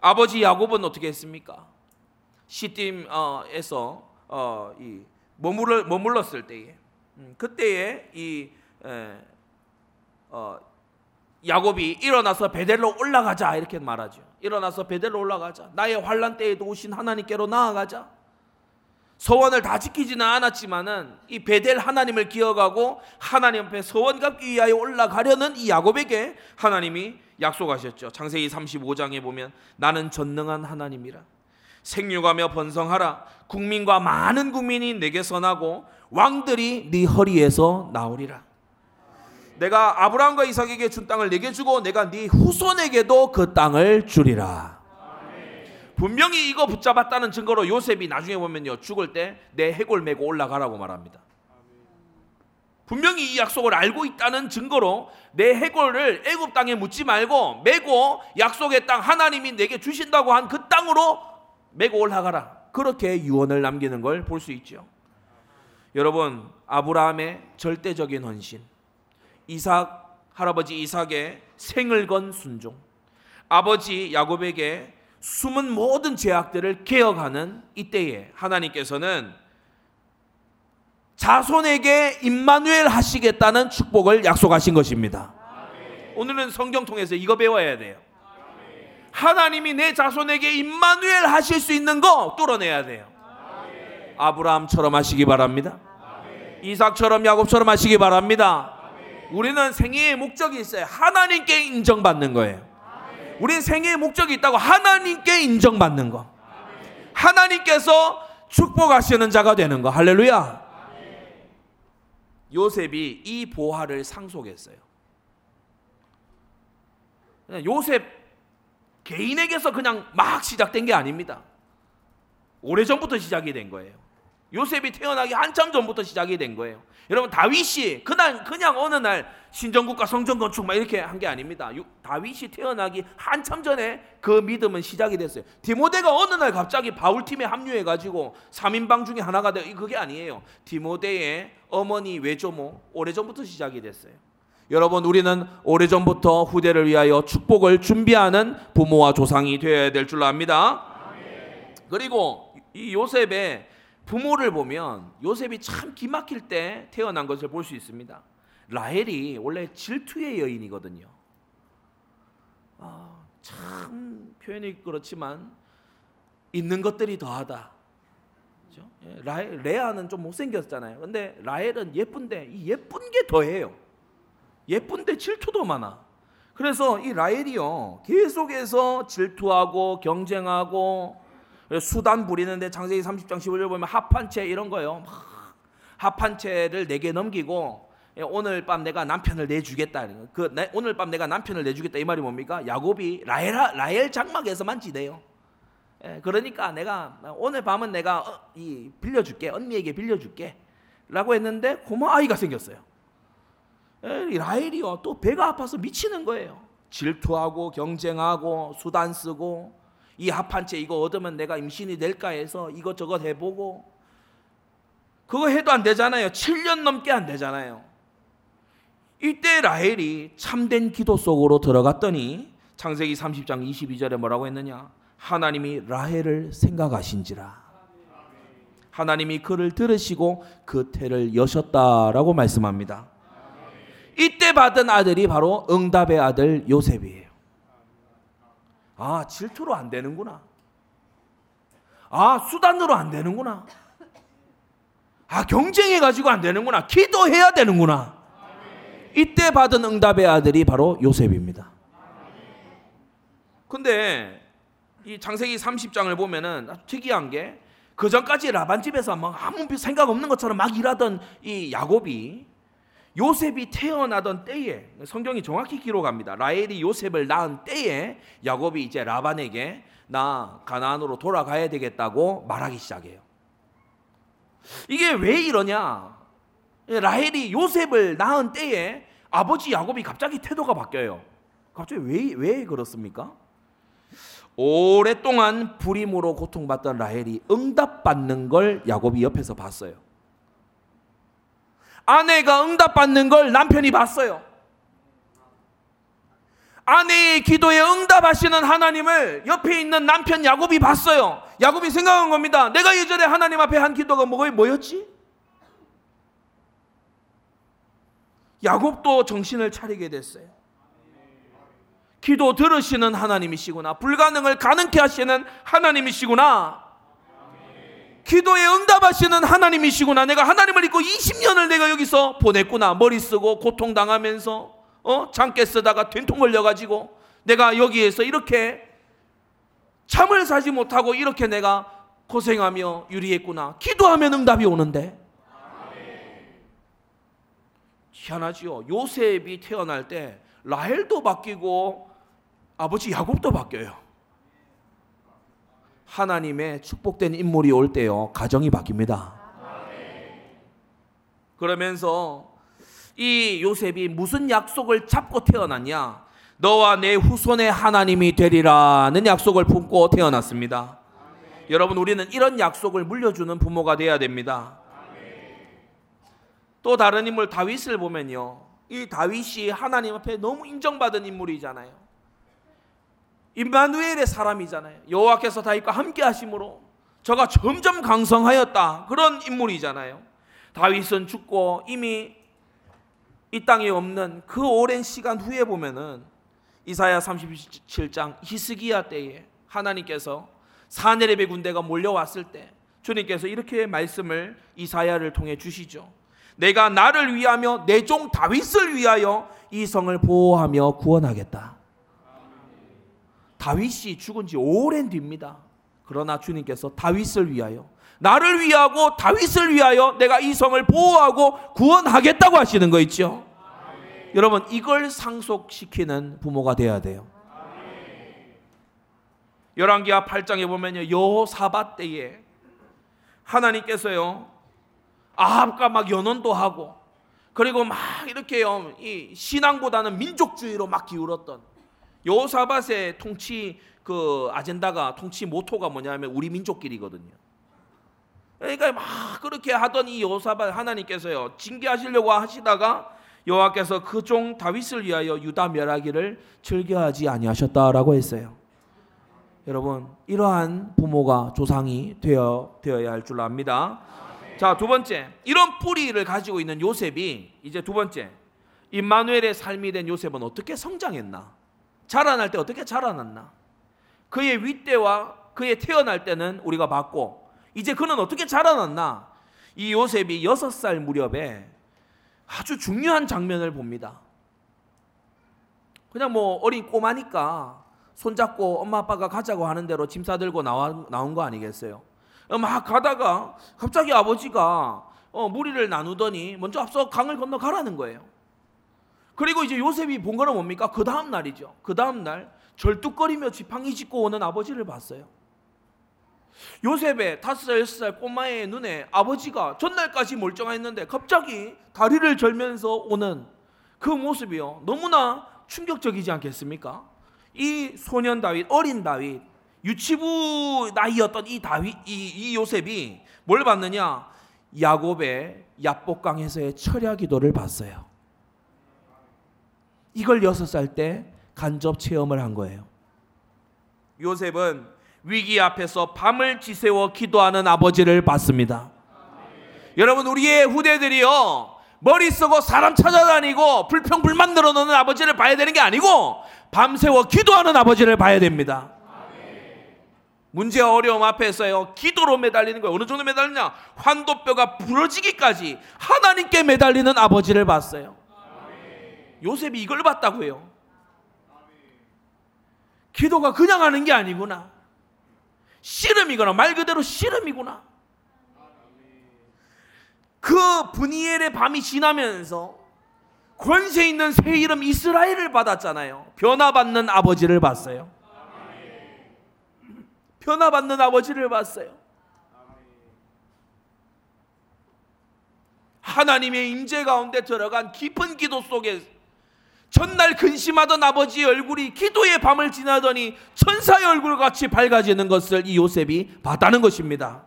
[SPEAKER 1] 아버지 야곱은 어떻게 했습니까? 시딤에서 어, 이 머물러, 머물렀을 때에 음, 그때에 이 에, 어, 야곱이 일어나서 베델로 올라가자 이렇게 말하죠. 일어나서 베델로 올라가자. 나의 환란 때에도 오신 하나님께로 나아가자. 소원을 다 지키지는 않았지만은 이 베델 하나님을 기억하고 하나님 앞에 소원 갚기 위하여 올라가려는 이 야곱에게 하나님이 약속하셨죠. 창세기 35장에 보면 나는 전능한 하나님이라. 생육하며 번성하라. 국민과 많은 국민이 내게 선하고 왕들이 네 허리에서 나오리라. 내가 아브라함과 이삭에게 준 땅을 내게 주고 내가 네 후손에게도 그 땅을 주리라. 분명히 이거 붙잡았다는 증거로 요셉이 나중에 보면요 죽을 때 내 해골 메고 올라가라고 말합니다. 분명히 이 약속을 알고 있다는 증거로 내 해골을 애굽 땅에 묻지 말고 메고 약속의 땅 하나님이 내게 주신다고 한 그 땅으로 메고 올라가라. 그렇게 유언을 남기는 걸 볼 수 있죠. 여러분 아브라함의 절대적인 헌신, 이삭 할아버지 이삭의 생을 건 순종, 아버지 야곱에게 숨은 모든 제약들을 개혁하는 이때에 하나님께서는 자손에게 임마누엘 하시겠다는 축복을 약속하신 것입니다. 오늘은 성경 통해서 이거 배워야 돼요. 하나님이 내 자손에게 임마누엘 하실 수 있는 거 뚫어내야 돼요. 아브라함처럼 하시기 바랍니다. 이삭처럼 야곱처럼 하시기 바랍니다. 우리는 생애의 목적이 있어요. 하나님께 인정받는 거예요. 우리는 생애의 목적이 있다고 하나님께 인정받는 거. 하나님께서 축복하시는 자가 되는 거. 할렐루야. 요셉이 이 보화를 상속했어요. 요셉 개인에게서 그냥 막 시작된 게 아닙니다. 오래전부터 시작이 된 거예요. 요셉이 태어나기 한참 전부터 시작이 된 거예요. 여러분 다윗이 그날 그냥 어느 날 신정국가 성전 건축 막 이렇게 한 게 아닙니다. 다윗이 태어나기 한참 전에 그 믿음은 시작이 됐어요. 디모데가 어느 날 갑자기 바울 팀에 합류해 가지고 3인방 중에 하나가 돼 그게 아니에요. 디모데의 어머니 외조모 오래전부터 시작이 됐어요. 여러분 우리는 오래전부터 후대를 위하여 축복을 준비하는 부모와 조상이 되어야 될줄 압니다. 그리고 이 요셉의 부모를 보면 요셉이 참 기막힐 때 태어난 것을 볼 수 있습니다. 라헬이 원래 질투의 여인이거든요. 아, 참 표현이 그렇지만 있는 것들이 더하다. 그렇죠? 예, 라헬, 레아는 좀 못생겼잖아요. 근데 라헬은 예쁜데 이 예쁜 게 더해요. 예쁜데 질투도 많아. 그래서 이 라헬이요 계속해서 질투하고 경쟁하고 수단 부리는데 창세기 30장 15절 보면 합한 채 이런 거요. 합한 채를 내게 넘기고 예, 오늘 밤 내가 남편을 내주겠다. 그 오늘 밤 내가 남편을 내주겠다 이 말이 뭡니까? 야곱이 라헬 라헬 장막에서만 지내요. 예, 그러니까 내가 오늘 밤은 내가 어, 이 빌려줄게 언니에게 빌려줄게.라고 했는데 고마 아이가 생겼어요. 예, 라헬이요 또 배가 아파서 미치는 거예요. 질투하고 경쟁하고 수단 쓰고 이 합한 채 이거 얻으면 내가 임신이 될까 해서 이것저것 해보고 그거 해도 안 되잖아요. 7년 넘게 안 되잖아요. 이때 라헬이 참된 기도 속으로 들어갔더니 창세기 30장 22절에 뭐라고 했느냐? 하나님이 라헬을 생각하신지라. 하나님이 그를 들으시고 그 태를 여셨다라고 말씀합니다. 이때 받은 아들이 바로 응답의 아들 요셉이에요. 아, 질투로 안 되는구나. 아, 수단으로 안 되는구나. 아, 경쟁해 가지고 안 되는구나. 기도해야 되는구나. 이때 받은 응답의 아들이 바로 요셉입니다. 근데 이 장세기 30장을 보면은 특이한 게 그 전까지 라반 집에서 막 아무 생각 없는 것처럼 막 일하던 이 야곱이 요셉이 태어나던 때에 성경이 정확히 기록합니다. 라헬이 요셉을 낳은 때에 야곱이 이제 라반에게 나 가나안으로 돌아가야 되겠다고 말하기 시작해요. 이게 왜 이러냐? 라헬이 요셉을 낳은 때에 아버지 야곱이 갑자기 태도가 바뀌어요. 갑자기 왜, 왜 그렇습니까? 오랫동안 불임으로 고통받던 라헬이 응답받는 걸 야곱이 옆에서 봤어요. 아내가 응답받는 걸 남편이 봤어요. 아내의 기도에 응답하시는 하나님을 옆에 있는 남편 야곱이 봤어요. 야곱이 생각한 겁니다. 내가 예전에 하나님 앞에 한 기도가 뭐였지? 야곱도 정신을 차리게 됐어요. 기도 들으시는 하나님이시구나. 불가능을 가능케 하시는 하나님이시구나. 기도에 응답하시는 하나님이시구나. 내가 하나님을 잊고 20년을 내가 여기서 보냈구나. 머리 쓰고 고통 당하면서 어? 잠깨 쓰다가 된통 걸려 가지고 내가 여기에서 이렇게 잠을 자지 못하고 이렇게 내가 고생하며 유리했구나. 기도하면 응답이 오는데 희한하지요. 요셉이 태어날 때 라헬도 바뀌고 아버지 야곱도 바뀌어요. 하나님의 축복된 인물이 올 때요. 가정이 바뀝니다. 그러면서 이 요셉이 무슨 약속을 잡고 태어났냐? 너와 내 후손의 하나님이 되리라는 약속을 품고 태어났습니다. 여러분 우리는 이런 약속을 물려주는 부모가 되어야 됩니다. 또 다른 인물 다윗을 보면요. 이 다윗이 하나님 앞에 너무 인정받은 인물이잖아요. 임마누엘의 사람이잖아요. 여호와께서 다윗과 함께 하심으로 저가 점점 강성하였다. 그런 인물이잖아요. 다윗은 죽고 이미 이 땅에 없는 그 오랜 시간 후에 보면은 이사야 37장 히스기야 때에 하나님께서 사내립의 군대가 몰려왔을 때 주님께서 이렇게 말씀을 이사야를 통해 주시죠. 내가 나를 위하며 내 종 다윗을 위하여 이 성을 보호하며 구원하겠다. 다윗이 죽은 지 오랜 뒤입니다. 그러나 주님께서 다윗을 위하여 나를 위하고 다윗을 위하여 내가 이 성을 보호하고 구원하겠다고 하시는 거 있죠. 여러분 이걸 상속시키는 부모가 돼야 돼요. 열왕기하 8장에 보면요 여호사밧 때에 하나님께서요 아합과 막 연원도 하고 그리고 막 이렇게요 이 신앙보다는 민족주의로 막 기울었던 여호사밧의 통치 그 아젠다가 통치 모토가 뭐냐면 우리 민족끼리거든요. 그러니까 막 그렇게 하던 이 여호사밧 하나님께서요 징계하시려고 하시다가 여호와께서 그 종 다윗을 위하여 유다 멸하기를 즐겨하지 아니하셨다라고 했어요. 여러분 이러한 부모가 조상이 되어 되어야 할 줄 압니다. 자, 두 번째. 이런 뿌리를 가지고 있는 요셉이 이제 두 번째. 임마누엘의 삶이 된 요셉은 어떻게 성장했나? 자라날 때 어떻게 자라났나? 그의 윗대와 그의 태어날 때는 우리가 봤고 이제 그는 어떻게 자라났나? 이 요셉이 여섯 살 무렵에 아주 중요한 장면을 봅니다. 그냥 뭐 어린 꼬마니까 손잡고 엄마 아빠가 가자고 하는 대로 짐 싸들고 나와, 나온 거 아니겠어요? 막 가다가 갑자기 아버지가 어, 무리를 나누더니 먼저 앞서 강을 건너 가라는 거예요. 그리고 이제 요셉이 본 거는 뭡니까? 그 다음 날이죠. 그 다음 날 절뚝거리며 지팡이 짚고 오는 아버지를 봤어요. 요셉의 다섯 살, 여섯 살 꼬마의 눈에 아버지가 전날까지 멀쩡했는데 갑자기 다리를 절면서 오는 그 모습이요. 너무나 충격적이지 않겠습니까? 이 소년 다윗, 어린 다윗, 유치부 나이였던 이 다윗, 이, 이 요셉이 뭘 봤느냐? 야곱의 야복강에서의 철야 기도를 봤어요. 이걸 여섯 살 때 간접 체험을 한 거예요. 요셉은 위기 앞에서 밤을 지새워 기도하는 아버지를 봤습니다. 여러분 우리의 후대들이요 머리 쓰고 사람 찾아다니고 불평 불만 늘어놓는 아버지를 봐야 되는 게 아니고 밤새워 기도하는 아버지를 봐야 됩니다. 문제 어려움 앞에서요 기도로 매달리는 거예요. 어느 정도 매달리냐? 환도뼈가 부러지기까지 하나님께 매달리는 아버지를 봤어요. 요셉이 이걸 봤다고요. 기도가 그냥 하는 게 아니구나. 씨름이거나 말 그대로 씨름이구나. 그 분이엘의 밤이 지나면서 권세 있는 새 이름 이스라엘을 받았잖아요. 변화받는 아버지를 봤어요. 변화받는 아버지를 봤어요. 하나님의 임재 가운데 들어간 깊은 기도 속에 전날 근심하던 아버지의 얼굴이 기도의 밤을 지나더니 천사의 얼굴 같이 밝아지는 것을 이 요셉이 봤다는 것입니다.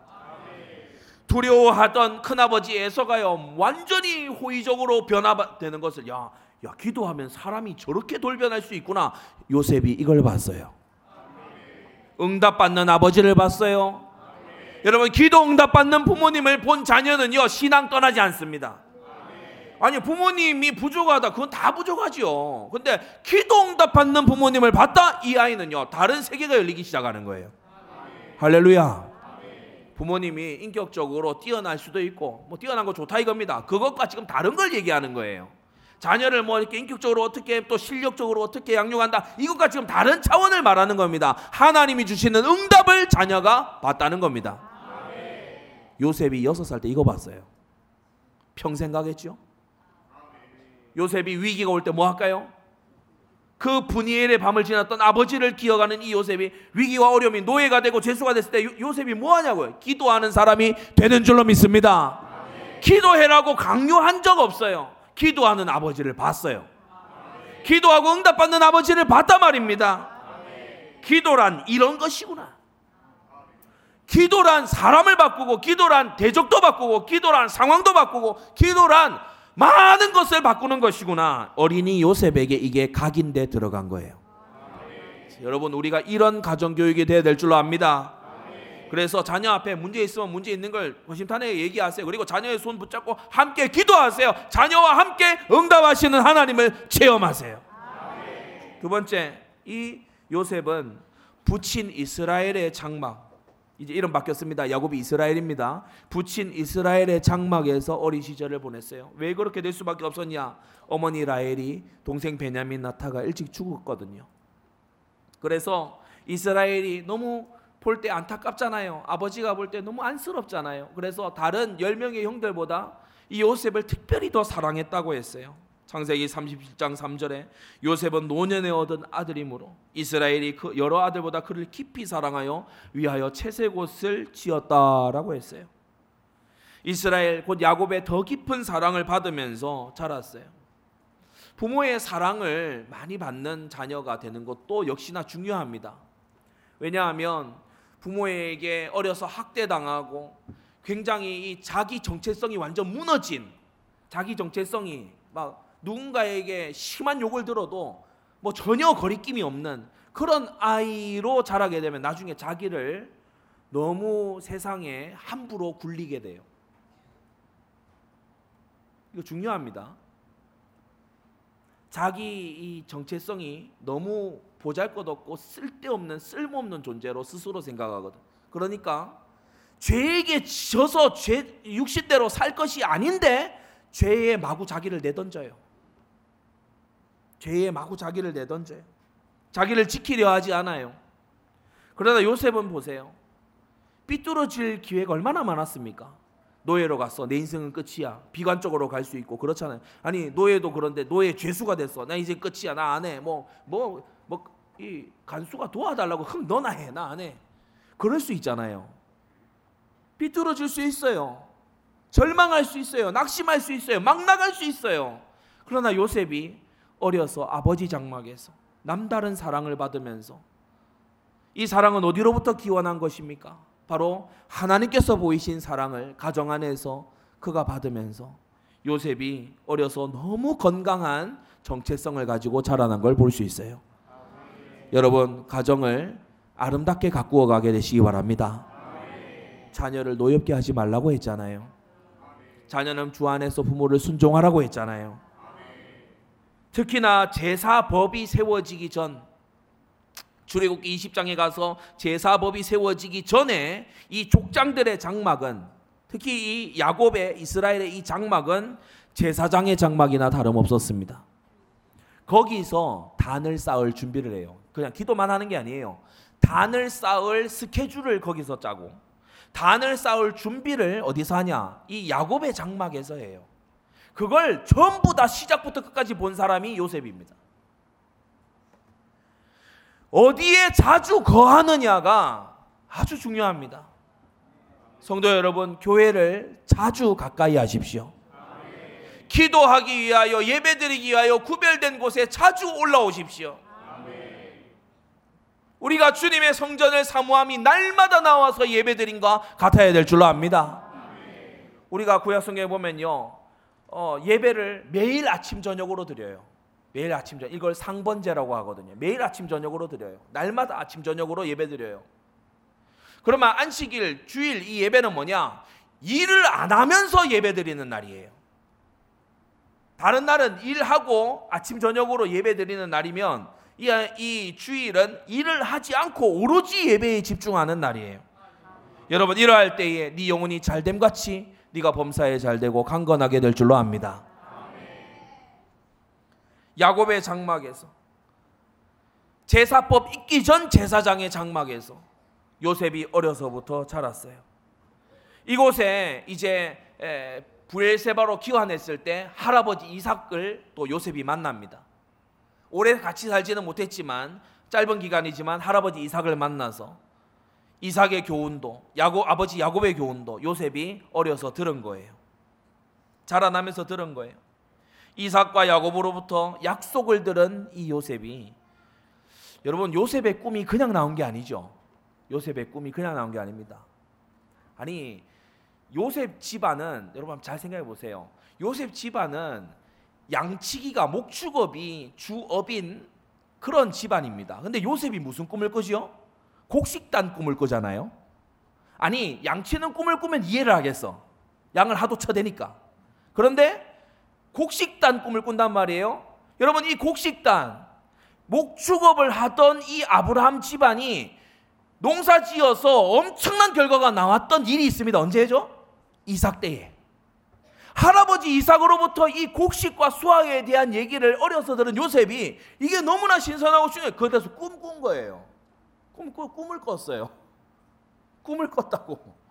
[SPEAKER 1] 두려워하던 큰아버지 에서가요 완전히 호의적으로 변화되는 것을 야, 야 기도하면 사람이 저렇게 돌변할 수 있구나 요셉이 이걸 봤어요. 응답받는 아버지를 봤어요. 여러분 기도 응답받는 부모님을 본 자녀는요 신앙 떠나지 않습니다. 아니 부모님이 부족하다 그건 다 부족하죠. 근데 기도 응답 받는 부모님을 봤다 이 아이는요 다른 세계가 열리기 시작하는 거예요. 할렐루야. 부모님이 인격적으로 뛰어날 수도 있고 뭐 뛰어난 거 좋다 이겁니다. 그것과 지금 다른 걸 얘기하는 거예요. 자녀를 뭐 이렇게 인격적으로 어떻게 또 실력적으로 어떻게 양육한다 이것과 지금 다른 차원을 말하는 겁니다. 하나님이 주시는 응답을 자녀가 받다는 겁니다. 요셉이 여섯 살 때 이거 봤어요. 평생 가겠죠? 요셉이 위기가 올 때 뭐 할까요? 그 분이엘의 밤을 지났던 아버지를 기억하는 이 요셉이 위기와 어려움이 노예가 되고 죄수가 됐을 때 요- 요셉이 뭐 하냐고요? 기도하는 사람이 되는 줄로 믿습니다. 기도해라고 강요한 적 없어요. 기도하는 아버지를 봤어요. 기도하고 응답받는 아버지를 봤단 말입니다. 기도란 이런 것이구나. 기도란 사람을 바꾸고, 기도란 대적도 바꾸고, 기도란 상황도 바꾸고, 기도란 많은 것을 바꾸는 것이구나. 어린이 요셉에게 이게 각인돼 들어간 거예요. 여러분, 우리가 이런 가정 교육이 돼야 될 줄로 압니다. 그래서 자녀 앞에 문제 있으면 문제 있는 걸 허심탄회하게 얘기하세요. 그리고 자녀의 손 붙잡고 함께 기도하세요. 자녀와 함께 응답하시는 하나님을 체험하세요. 두 번째, 이 요셉은 붙인 이스라엘의 장막. 이제 이름 바뀌었습니다. 야곱이 이스라엘입니다. 붙인 이스라엘의 장막에서 어린 시절을 보냈어요. 왜 그렇게 될 수밖에 없었냐? 어머니 라헬이 동생 베냐민 나타가 일찍 죽었거든요. 그래서 이스라엘이 너무 볼 때 안타깝잖아요. 아버지가 볼 때 너무 안쓰럽잖아요. 그래서 다른 10명의 형들보다 이 요셉을 특별히 더 사랑했다고 했어요. 창세기 37장 3절에 요셉은 노년에 얻은 아들이므로 이스라엘이 그 여러 아들보다 그를 깊이 사랑하여 위하여 채색옷을 지었다라고 했어요. 이스라엘 곧 야곱의 더 깊은 사랑을 받으면서 자랐어요. 부모의 사랑을 많이 받는 자녀가 되는 것도 역시나 중요합니다. 왜냐하면 부모에게 어려서 학대당하고 굉장히 이 자기 정체성이 완전 무너진 자기 정체성이 막 누군가에게 심한 욕을 들어도 뭐 전혀 거리낌이 없는 그런 아이로 자라게 되면 나중에 자기를 너무 세상에 함부로 굴리게 돼요. 이거 중요합니다. 자기 이 정체성이 너무 보잘것없고 쓸데없는 쓸모없는 존재로 스스로 생각하거든. 그러니까 죄에게 져서 죄 육신대로 살 것이 아닌데 죄에 마구 자기를 내던져요. 죄에 마구 자기를 내던져요. 자기를 지키려 하지 않아요. 그러나 요셉은 보세요. 삐뚤어질 기회가 얼마나 많았습니까? 노예로 갔어. 내 인생은 끝이야. 비관 쪽으로 갈 수 있고 그렇잖아요. 아니 노예도 그런데 노예 죄수가 됐어. 나 이제 끝이야. 나 안 해. 뭐 뭐 뭐 이 간수가 도와달라고 흠 너나 해. 나 안 해. 그럴 수 있잖아요. 삐뚤어질 수 있어요. 절망할 수 있어요. 낙심할 수 있어요. 막 나갈 수 있어요. 그러나 요셉이 어려서 아버지 장막에서 남다른 사랑을 받으면서 이 사랑은 어디로부터 기원한 것입니까? 바로 하나님께서 보이신 사랑을 가정 안에서 그가 받으면서 요셉이 어려서 너무 건강한 정체성을 가지고 자라난 걸 볼 수 있어요. 여러분 가정을 아름답게 가꾸어 가게 되시기 바랍니다. 자녀를 노엽게 하지 말라고 했잖아요. 자녀는 주 안에서 부모를 순종하라고 했잖아요. 특히나 제사법이 세워지기 전 출애굽기 20장에 가서 제사법이 세워지기 전에 이 족장들의 장막은 특히 이 야곱의 이스라엘의 이 장막은 제사장의 장막이나 다름없었습니다. 거기서 단을 쌓을 준비를 해요. 그냥 기도만 하는 게 아니에요. 단을 쌓을 스케줄을 거기서 짜고 단을 쌓을 준비를 어디서 하냐? 이 야곱의 장막에서 해요. 그걸 전부 다 시작부터 끝까지 본 사람이 요셉입니다. 어디에 자주 거하느냐가 아주 중요합니다. 성도 여러분, 교회를 자주 가까이 하십시오. 기도하기 위하여 예배드리기 위하여 구별된 곳에 자주 올라오십시오. 우리가 주님의 성전을 사모함이 날마다 나와서 예배드린과 같아야 될 줄로 압니다. 우리가 구약 성경에 보면요, 어, 예배를 매일 아침 저녁으로 드려요. 매일 아침 저녁 이걸 상번제라고 하거든요. 매일 아침 저녁으로 드려요. 날마다 아침 저녁으로 예배 드려요. 그러면 안식일, 주일 이 예배는 뭐냐? 일을 안 하면서 예배 드리는 날이에요. 다른 날은 일하고 아침 저녁으로 예배 드리는 날이면 이, 이 주일은 일을 하지 않고 오로지 예배에 집중하는 날이에요. 여러분 이러할 때에 네 영혼이 잘됨 같이 네가 범사에 잘 되고 강건하게 될 줄로 압니다. 야곱의 장막에서 제사법 있기 전 제사장의 장막에서 요셉이 어려서부터 자랐어요. 이곳에 이제 부엘세바로 기환했을 때 할아버지 이삭을 또 요셉이 만납니다. 오래 같이 살지는 못했지만 짧은 기간이지만 할아버지 이삭을 만나서 이삭의 교훈도 야곱 아버지 야곱의 교훈도 요셉이 어려서 들은 거예요. 자라나면서 들은 거예요. 이삭과 야곱으로부터 약속을 들은 이 요셉이 여러분 요셉의 꿈이 그냥 나온 게 아니죠. 요셉의 꿈이 그냥 나온 게 아닙니다. 아니 요셉 집안은 여러분 잘 생각해 보세요. 요셉 집안은 양치기가 목축업이 주업인 그런 집안입니다. 근데 요셉이 무슨 꿈을 꾸지요? 곡식단 꿈을 꾸잖아요. 아니 양치는 꿈을 꾸면 이해를 하겠어. 양을 하도 쳐대니까. 그런데 곡식단 꿈을 꾼단 말이에요. 여러분 이 곡식단 목축업을 하던 이 아브라함 집안이 농사 지어서 엄청난 결과가 나왔던 일이 있습니다. 언제죠? 이삭 때에. 할아버지 이삭으로부터 이 곡식과 수확에 대한 얘기를 어려서 들은 요셉이 이게 너무나 신선하고 중요해요. 그래서 꿈꾼 거예요. 꿈, 꿈, 꿈을 꿨어요. 꿈을 꿨다고.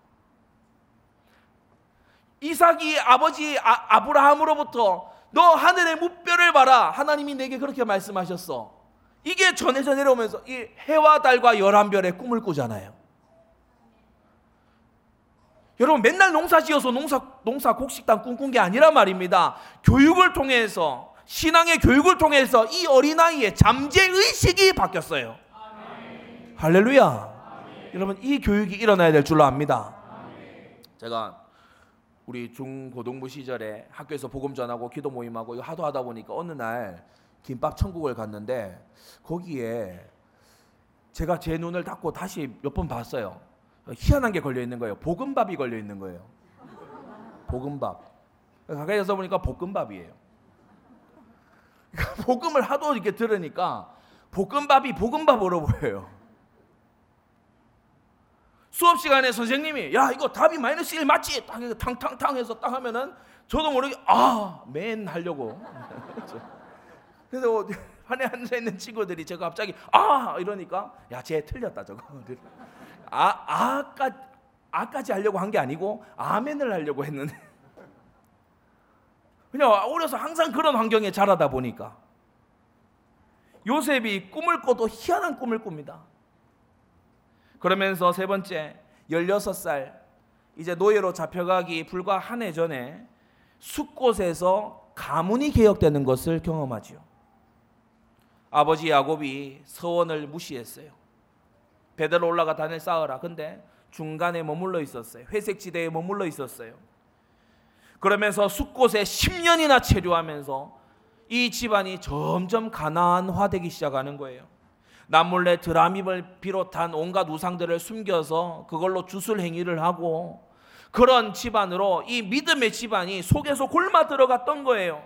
[SPEAKER 1] 이삭이 아버지 아, 브라함으로부터 너 하늘의 무뼈를 봐라. 하나님이 내게 그렇게 말씀하셨어. 이게 전해져 내려오면서 이 해와 달과 열한 별의 꿈을 꾸잖아요. 여러분 맨날 농사 지어서 농사 농사 곡식당 꿈꾼 게 아니라 말입니다. 교육을 통해서 신앙의 교육을 통해서 이 어린아이의 잠재 의식이 바뀌었어요. 할렐루야. 아멘. 여러분 이 교육이 일어나야 될 줄로 압니다. 아멘. 제가 우리 중고등부 시절에 학교에서 복음 전하고 기도 모임하고 이거 하도 하다 보니까 어느 날 김밥 천국을 갔는데 거기에 제가 제 눈을 닫고 다시 몇 번 봤어요. 희한한 게 걸려 있는 거예요. 볶음밥이 걸려 있는 거예요. 볶음밥. 가까이 가서 보니까 볶음밥이에요. 그러니까 볶음을 하도 이렇게 들으니까 볶음밥이 볶음밥으로 보여요. 수업 시간에 선생님이 야 이거 답이 마이너스 1 맞지? 딱 탕탕탕 해서 딱 하면은 저도 모르게 아맨 하려고. 그래서 반에 앉아 있는 친구들이 제가 갑자기 아! 이러니까 야 쟤 틀렸다 저거. 아 아까 아까지 하려고 한 게 아니고 아멘을 하려고 했는데. 그냥 어려서 항상 그런 환경에 자라다 보니까. 요셉이 꿈을 꿔도 희한한 꿈을 꿉니다. 그러면서 세 번째 16살 이제 노예로 잡혀가기 불과 한 해 전에 숲곳에서 가문이 개혁되는 것을 경험하지요. 아버지 야곱이 서원을 무시했어요. 배들로 올라가 단을 쌓으라. 근데 중간에 머물러 있었어요. 회색 지대에 머물러 있었어요. 그러면서 숲곳에 10년이나 체류하면서 이 집안이 점점 가난화되기 시작하는 거예요. 남몰래 드라밉을 비롯한 온갖 우상들을 숨겨서 그걸로 주술 행위를 하고 그런 집안으로 이 믿음의 집안이 속에서 골마 들어갔던 거예요.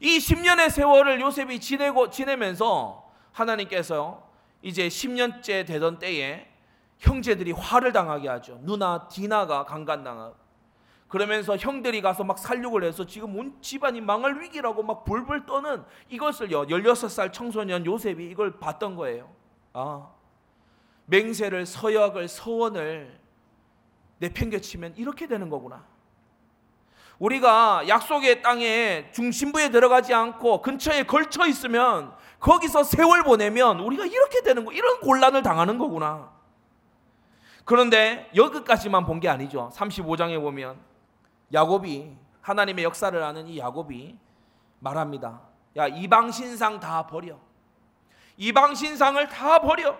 [SPEAKER 1] 이 10년의 세월을 요셉이 지내고 지내면서 하나님께서 이제 10년째 되던 때에 형제들이 화를 당하게 하죠. 누나 디나가 강간당하고 그러면서 형들이 가서 막 살육을 해서 지금 온 집안이 망할 위기라고 막 불불 떠는 이것을요 16살 청소년 요셉이 이걸 봤던 거예요. 아 맹세를 서약을 서원을 내팽개치면 이렇게 되는 거구나. 우리가 약속의 땅에 중심부에 들어가지 않고 근처에 걸쳐 있으면 거기서 세월 보내면 우리가 이렇게 되는 거 이런 곤란을 당하는 거구나. 그런데 여기까지만 본 게 아니죠. 35장에 보면 야곱이 하나님의 역사를 아는 이 야곱이 말합니다. 야 이방 신상 다 버려. 이방 신상을 다 버려.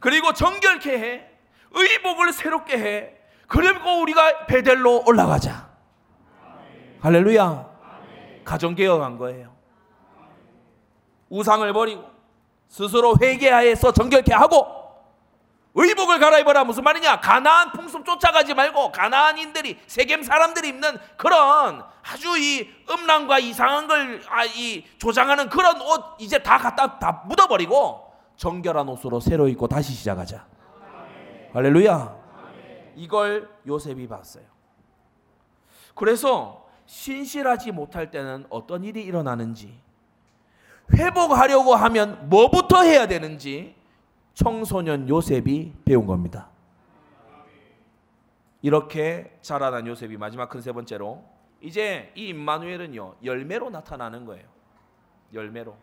[SPEAKER 1] 그리고 정결케 해. 의복을 새롭게 해. 그리고 우리가 베델로 올라가자. 아멘. 할렐루야. 가정 개혁한 거예요. 우상을 버리고 스스로 회개하여서 정결케 하고 의복을 갈아입어라 무슨 말이냐? 가나안 풍습 쫓아가지 말고 가나안인들이 세겜 사람들이 입는 그런 아주 이 음란과 이상한 걸이 아, 조장하는 그런 옷 이제 다 갖다 다 묻어버리고 정결한 옷으로 새로 입고 다시 시작하자. 아멘. 할렐루야. 아멘. 이걸 요셉이 봤어요. 그래서 신실하지 못할 때는 어떤 일이 일어나는지 회복하려고 하면 뭐부터 해야 되는지 청소년 요셉이 배운 겁니다. 이렇게 자라난 요셉이 마지막 큰 세 번째로 이제 이 임마누엘은요 열매로 나타나는 거예요. 열매로.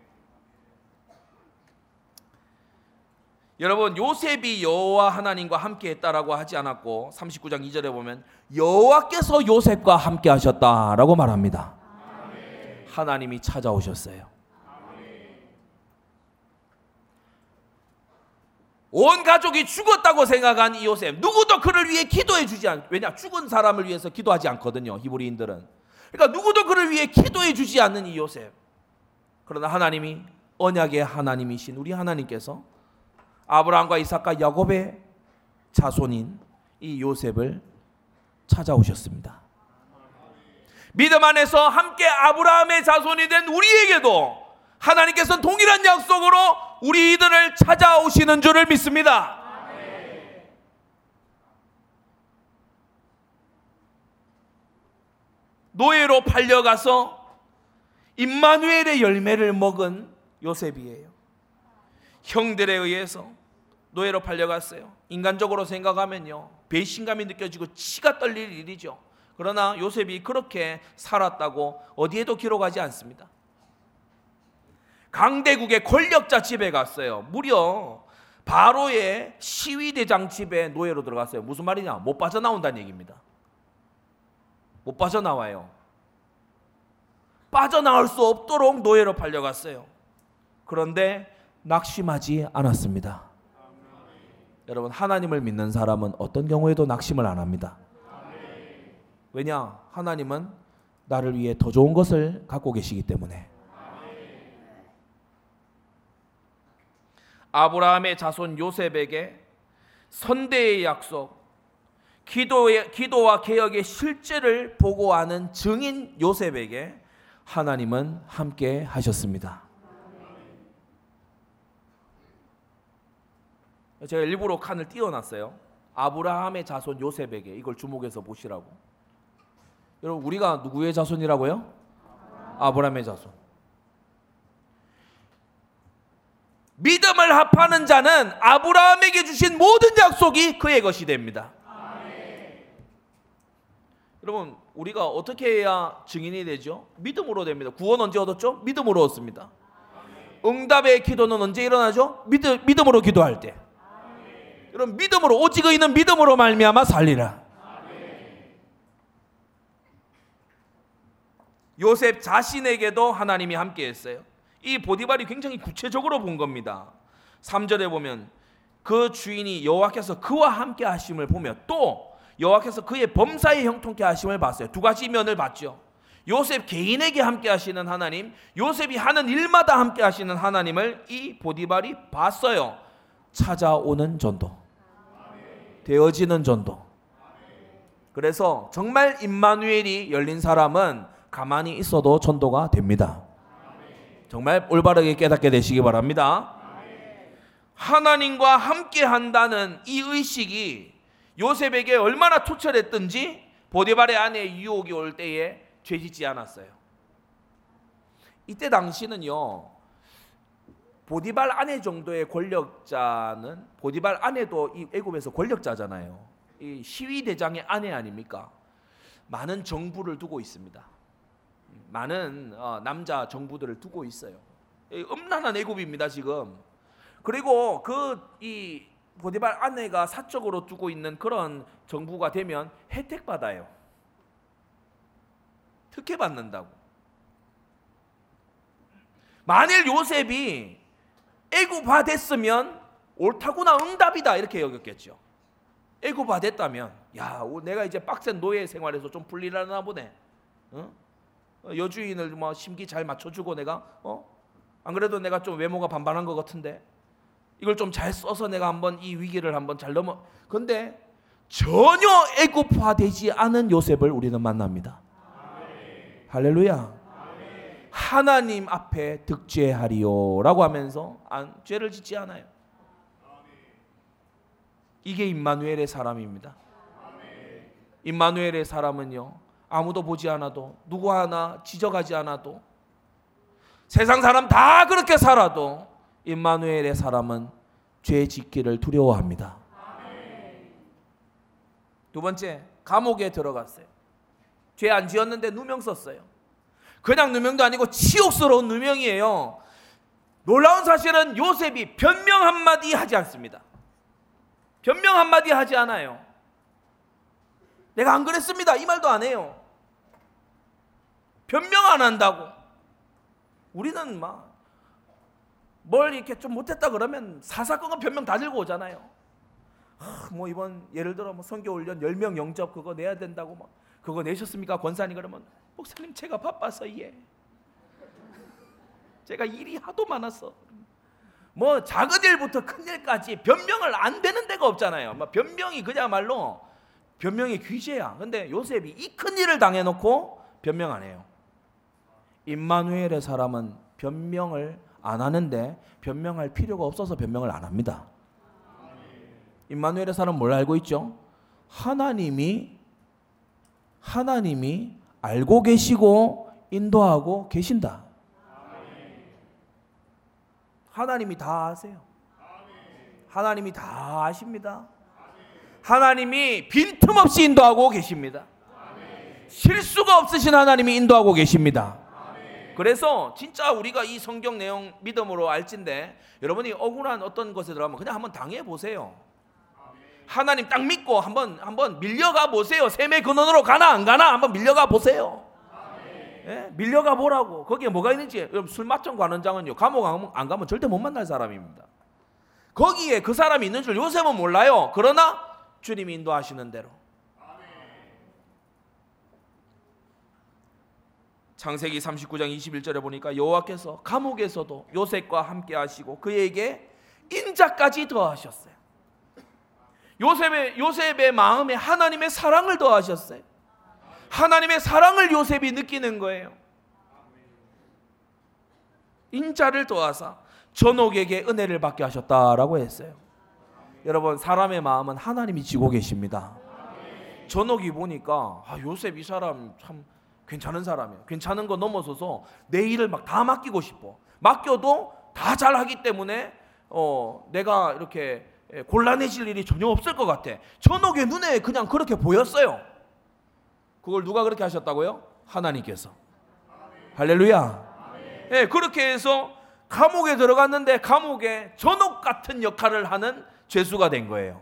[SPEAKER 1] 여러분 요셉이 여호와 하나님과 함께 했다라고 하지 않았고 39장 2절에 보면 여호와께서 요셉과 함께 하셨다라고 말합니다. 하나님이 찾아오셨어요. 온 가족이 죽었다고 생각한 이 요셉 누구도 그를 위해 기도해 주지 않 왜냐 죽은 사람을 위해서 기도하지 않거든요 히브리인들은 그러니까 누구도 그를 위해 기도해 주지 않는 이 요셉 그러나 하나님이 언약의 하나님이신 우리 하나님께서 아브라함과 이삭과 야곱의 자손인 이 요셉을 찾아오셨습니다. 믿음 안에서 함께 아브라함의 자손이 된 우리에게도 하나님께서 동일한 약속으로 우리들을 찾아오시는 줄을 믿습니다. 노예로 팔려가서 임마누엘의 열매를 먹은 요셉이에요. 형들에 의해서 노예로 팔려갔어요. 인간적으로 생각하면요. 배신감이 느껴지고 치가 떨릴 일이죠. 그러나 요셉이 그렇게 살았다고 어디에도 기록하지 않습니다. 강대국의 권력자 집에 갔어요. 무려 바로의 시위대장 집에 노예로 들어갔어요. 무슨 말이냐? 못 빠져나온다는 얘기입니다. 못 빠져나와요. 빠져나올 수 없도록 노예로 팔려갔어요. 그런데 낙심하지 않았습니다. 여러분 하나님을 믿는 사람은 어떤 경우에도 낙심을 안 합니다. 왜냐? 하나님은 나를 위해 더 좋은 것을 갖고 계시기 때문에. 아브라함의 자손 요셉에게 선대의 약속, 기도의, 기도와 개혁의 실제를 보고하는 증인 요셉에게 하나님은 함께 하셨습니다. 제가 일부러 칸을 띄워놨어요. 아브라함의 자손 요셉에게 이걸 주목해서 보시라고. 여러분 우리가 누구의 자손이라고요? 아브라함의 자손. 믿음을 합하는 자는 아브라함에게 주신 모든 약속이 그의 것이 됩니다. 여러분 우리가 어떻게 해야 증인이 되죠? 믿음으로 됩니다. 구원 언제 얻었죠? 믿음으로 얻습니다. 응답의 기도는 언제 일어나죠? 믿음, 믿음으로 기도할 때. 여러분 믿음으로 오직 의인은 믿음으로 말미암아 살리라. 요셉 자신에게도 하나님이 함께했어요. 이 보디발이 굉장히 구체적으로 본 겁니다. 3절에 보면 그 주인이 여호와께서 그와 함께 하심을 보며 또 여호와께서 그의 범사에 형통케 하심을 봤어요. 두 가지 면을 봤죠. 요셉 개인에게 함께 하시는 하나님, 요셉이 하는 일마다 함께 하시는 하나님을 이 보디발이 봤어요. 찾아오는 전도. 되어지는 전도. 그래서 정말 임마누엘이 열린 사람은 가만히 있어도 전도가 됩니다. 정말 올바르게 깨닫게 되시기 바랍니다. 하나님과 함께 한다는 이 의식이 요셉에게 얼마나 투철했든지 보디발의 아내 유혹이 올 때에 죄짓지 않았어요. 이때 당시는요. 보디발 아내 정도의 권력자는 보디발 아내도 이 애굽에서 권력자잖아요. 이 시위 대장의 아내 아닙니까? 많은 정부를 두고 있습니다. 많은 어, 남자 정부들을 두고 있어요. 음란한 애굽입니다 지금. 그리고 그 이 보디발 아내가 사적으로 두고 있는 그런 정부가 되면 혜택 받아요. 특혜 받는다고. 만일 요셉이 애굽화 됐으면 옳다구나 응답이다 이렇게 여겼겠죠. 애굽화 됐다면 야 내가 이제 빡센 노예 생활에서 좀 풀리려나 보네. 어? 여주인을 뭐 심기 잘 맞춰주고 내가 어? 안 그래도 내가 좀 외모가 반반한 것 같은데 이걸 좀 잘 써서 내가 한번 이 위기를 한번 잘 넘어. 근데 전혀 애굽화되지 않은 요셉을 우리는 만납니다. 할렐루야. 하나님 앞에 득죄하리요라고 하면서 안, 죄를 짓지 않아요. 이게 임마누엘의 사람입니다. 임마누엘의 사람은요. 아무도 보지 않아도 누구 하나 지적하지 않아도 세상 사람 다 그렇게 살아도 임마누엘의 사람은 죄 짓기를 두려워합니다. 두 번째
[SPEAKER 2] 감옥에 들어갔어요. 죄 안 지었는데 누명 썼어요. 그냥 누명도 아니고 치욕스러운 누명이에요. 놀라운 사실은 요셉이 변명 한마디 하지 않습니다. 변명 한마디 하지 않아요. 내가 안 그랬습니다. 이 말도 안 해요. 변명 안 한다고. 우리는 막 뭘 이렇게 좀 못했다 그러면 사사건건 변명 다 들고 오잖아요. 아, 뭐 이번 예를 들어 뭐 선교 훈련 10명 영접 그거 내야 된다고 막 그거 내셨습니까? 권사님 그러면 목사님 제가 바빠서 예. 제가 일이 하도 많아서 뭐 작은 일부터 큰 일까지 변명을 안 되는 데가 없잖아요. 막 변명이 그야말로 변명이 귀재야. 근데 요셉이 이 큰 일을 당해놓고 변명 안 해요. 임마누엘의 사람은 변명을 안 하는데 변명할 필요가 없어서 변명을 안 합니다. 임마누엘의 사람 뭘 알고 있죠? 하나님이 하나님이 알고 계시고 인도하고 계신다. 하나님이 다 아세요. 하나님이 다 아십니다. 하나님이 빈틈없이 인도하고 계십니다. 실수가 없으신 하나님이 인도하고 계십니다. 그래서 진짜 우리가 이 성경 내용 믿음으로 알진데 여러분이 억울한 어떤 것에 들어가면 그냥 한번 당해 보세요. 하나님 딱 믿고 한번 한번 밀려가 보세요. 샘의 근원으로 가나 안 가나 한번 밀려가 보세요. 예? 밀려가 보라고. 거기에 뭐가 있는지 술 맞점 관원장은요. 감옥 안- 안 가면 절대 못 만날 사람입니다. 거기에 그 사람이 있는 줄 요셉은 몰라요. 그러나 주님이 인도하시는 대로. 창세기 39장 21절에 보니까 여호와께서 감옥에서도 요셉과 함께 하시고 그에게 인자까지 더하셨어요. 요셉의 요셉의 마음에 하나님의 사랑을 더하셨어요. 하나님의 사랑을 요셉이 느끼는 거예요. 인자를 더하사 전옥에게 은혜를 받게 하셨다라고 했어요. 여러분 사람의 마음은 하나님이 지고 계십니다. 전옥이 보니까 아, 요셉 이 사람 참 괜찮은 사람이에요. 괜찮은 거 넘어서서 내 일을 막 다 맡기고 싶어. 맡겨도 다 잘하기 때문에 어, 내가 이렇게 예, 곤란해질 일이 전혀 없을 것 같아. 전옥의 눈에 그냥 그렇게 보였어요. 그걸 누가 그렇게 하셨다고요? 하나님께서. 할렐루야. 예, 그렇게 해서 감옥에 들어갔는데 감옥에 전옥 같은 역할을 하는 죄수가 된 거예요.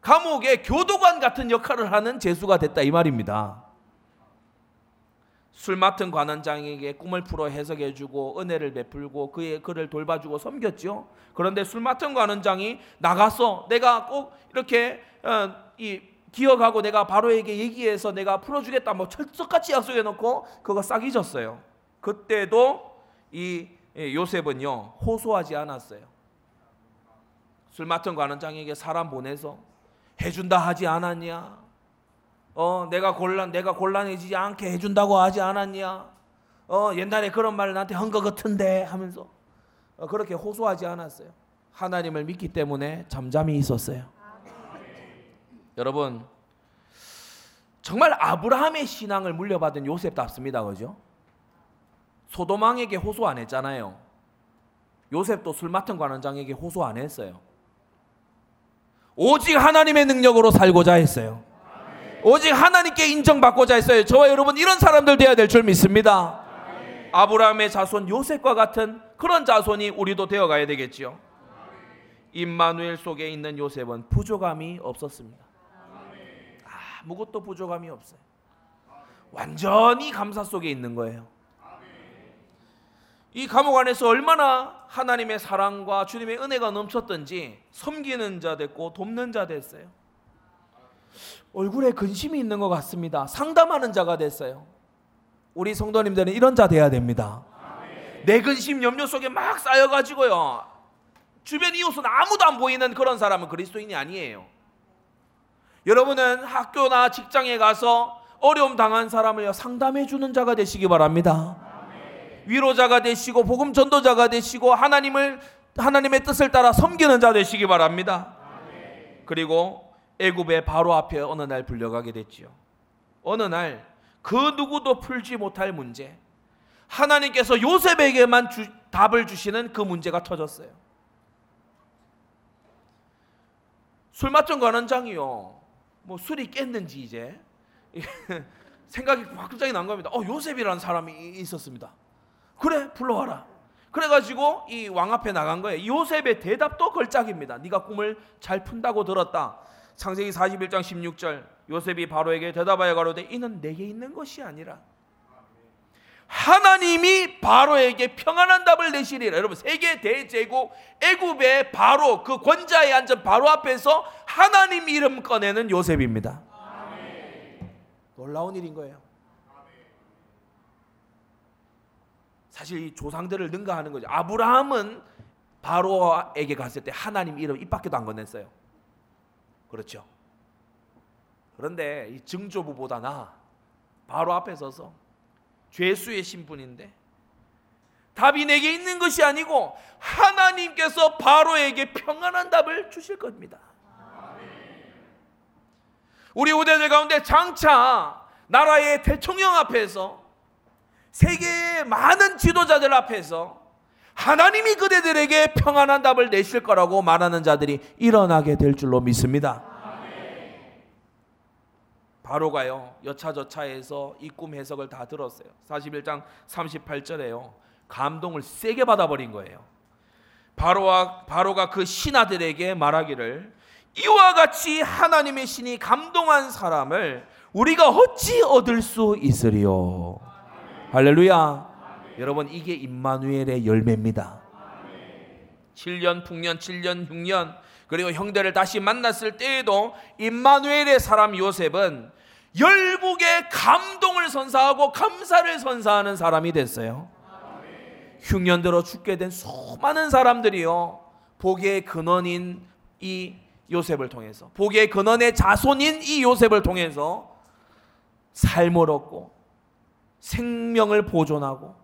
[SPEAKER 2] 감옥에 교도관 같은 역할을 하는 죄수가 됐다 이 말입니다. 술 맡은 관원장에게 꿈을 풀어 해석해 주고 은혜를 베풀고 그의 그를 돌봐주고 섬겼죠. 그런데 술 맡은 관원장이 나가서 내가 꼭 이렇게 어, 이 기억하고 내가 바로에게 얘기해서 내가 풀어주겠다 뭐 철석같이 약속해 놓고 그거 싹 잊었어요. 그때도 이 요셉은요 호소하지 않았어요. 술 맡은 관원장에게 사람 보내서 해준다 하지 않았냐? 어, 내가 곤란, 내가 곤란해지지 않게 해준다고 하지 않았냐? 어, 옛날에 그런 말을 나한테 한 것 같은데 하면서 어, 그렇게 호소하지 않았어요. 하나님을 믿기 때문에 잠잠히 있었어요. 여러분, 정말 아브라함의 신앙을 물려받은 요셉답습니다. 그죠? 소도망에게 호소 안 했잖아요. 요셉도 술 맡은 관원장에게 호소 안 했어요. 오직 하나님의 능력으로 살고자 했어요. 오직 하나님께 인정받고자 했어요. 저와 여러분 이런 사람들 되어야 될 줄 믿습니다. 아브라함의 자손 요셉과 같은 그런 자손이 우리도 되어 가야 되겠지요. 임마누엘 속에 있는 요셉은 부족함이 없었습니다. 아무것도 부족함이 없어요. 완전히 감사 속에 있는 거예요. 이 감옥 안에서 얼마나 하나님의 사랑과 주님의 은혜가 넘쳤던지 섬기는 자 됐고 돕는 자 됐어요. 얼굴에 근심이 있는 것 같습니다. 상담하는 자가 됐어요. 우리 성도님들은 이런 자 돼야 됩니다. 내 근심 염려 속에 막 쌓여가지고요. 주변 이웃은 아무도 안 보이는 그런 사람은 그리스도인이 아니에요. 여러분은 학교나 직장에 가서 어려움 당한 사람을 상담해 주는 자가 되시기 바랍니다. 위로자가 되시고 복음 전도자가 되시고 하나님을 하나님의 뜻을 따라 섬기는 자 되시기 바랍니다. 그리고 애굽의 바로 앞에 어느 날 불려가게 됐지요. 어느 날 그 누구도 풀지 못할 문제 하나님께서 요셉에게만 주, 답을 주시는 그 문제가 터졌어요. 술 맞은 관원장이요. 뭐 술이 깼는지 이제 생각이 확 갑자기 난 겁니다. 어 요셉이라는 사람이 있었습니다. 그래 불러와라. 그래가지고 이 왕 앞에 나간 거예요. 요셉의 대답도 걸작입니다. 네가 꿈을 잘 푼다고 들었다. 창세기 41장 16절 요셉이 바로에게 대답하여 가로되 이는 내게 있는 것이 아니라 하나님이 바로에게 평안한 답을 내시리라. 여러분 세계 대제국 애굽의 바로 그 권자에 앉은 바로 앞에서 하나님 이름 꺼내는 요셉입니다. 놀라운 일인 거예요. 사실 이 조상들을 능가하는 거죠. 아브라함은 바로에게 갔을 때 하나님 이름 입 밖에도 안 건넸어요. 그렇죠. 그런데 이 증조부보다 나 바로 앞에 서서 죄수의 신분인데 답이 내게 있는 것이 아니고 하나님께서 바로에게 평안한 답을 주실 겁니다. 우리 후대들 가운데 장차 나라의 대통령 앞에서 세계의 많은 지도자들 앞에서 하나님이 그대들에게 평안한 답을 내실 거라고 말하는 자들이 일어나게 될 줄로 믿습니다. 바로가요 여차저차해서 이 꿈 해석을 다 들었어요. 41장 38절에요 감동을 세게 받아버린 거예요. 바로와 바로가 그 신하들에게 말하기를 이와 같이 하나님의 신이 감동한 사람을 우리가 어찌 얻을 수 있으리요? 할렐루야. 여러분 이게 임마누엘의 열매입니다. 7년 풍년 7년 흉년 그리고 형제를 다시 만났을 때에도 임마누엘의 사람 요셉은 열국의 감동을 선사하고 감사를 선사하는 사람이 됐어요. 흉년 들어 죽게 된 수많은 사람들이요. 복의 근원인 이 요셉을 통해서 복의 근원의 자손인 이 요셉을 통해서 삶을 얻고 생명을 보존하고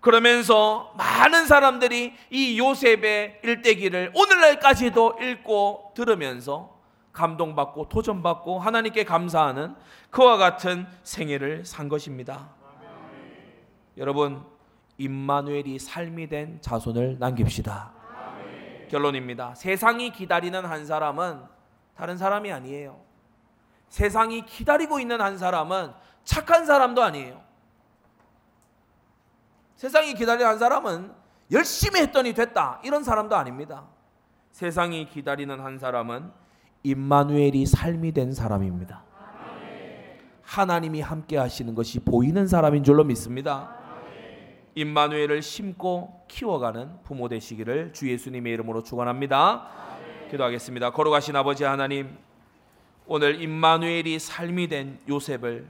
[SPEAKER 2] 그러면서 많은 사람들이 이 요셉의 일대기를 오늘날까지도 읽고 들으면서 감동받고 도전받고 하나님께 감사하는 그와 같은 생애를 산 것입니다. 여러분 임마누엘이 삶이 된 자손을 남깁시다. 결론입니다. 세상이 기다리는 한 사람은 다른 사람이 아니에요. 세상이 기다리고 있는 한 사람은 착한 사람도 아니에요. 세상이 기다리는 한 사람은 열심히 했더니 됐다. 이런 사람도 아닙니다. 세상이 기다리는 한 사람은 임마누엘이 삶이 된 사람입니다. 하나님이 함께 하시는 것이 보이는 사람인 줄로 믿습니다. 임마누엘을 심고 키워가는 부모 되시기를 주 예수님의 이름으로 축원합니다. 기도하겠습니다. 걸어가신 아버지 하나님, 오늘 임마누엘이 삶이 된 요셉을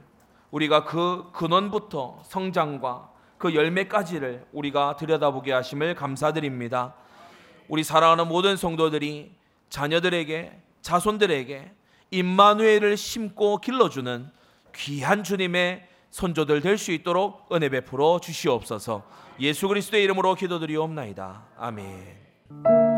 [SPEAKER 2] 우리가 그 근원부터 성장과 그 열매까지를 우리가 들여다보게 하심을 감사드립니다. 우리 사랑하는 모든 성도들이 자녀들에게 자손들에게 임마누엘을 심고 길러주는 귀한 주님의 손조들 될 수 있도록 은혜 베풀어 주시옵소서. 예수 그리스도의 이름으로 기도드리옵나이다. 아멘.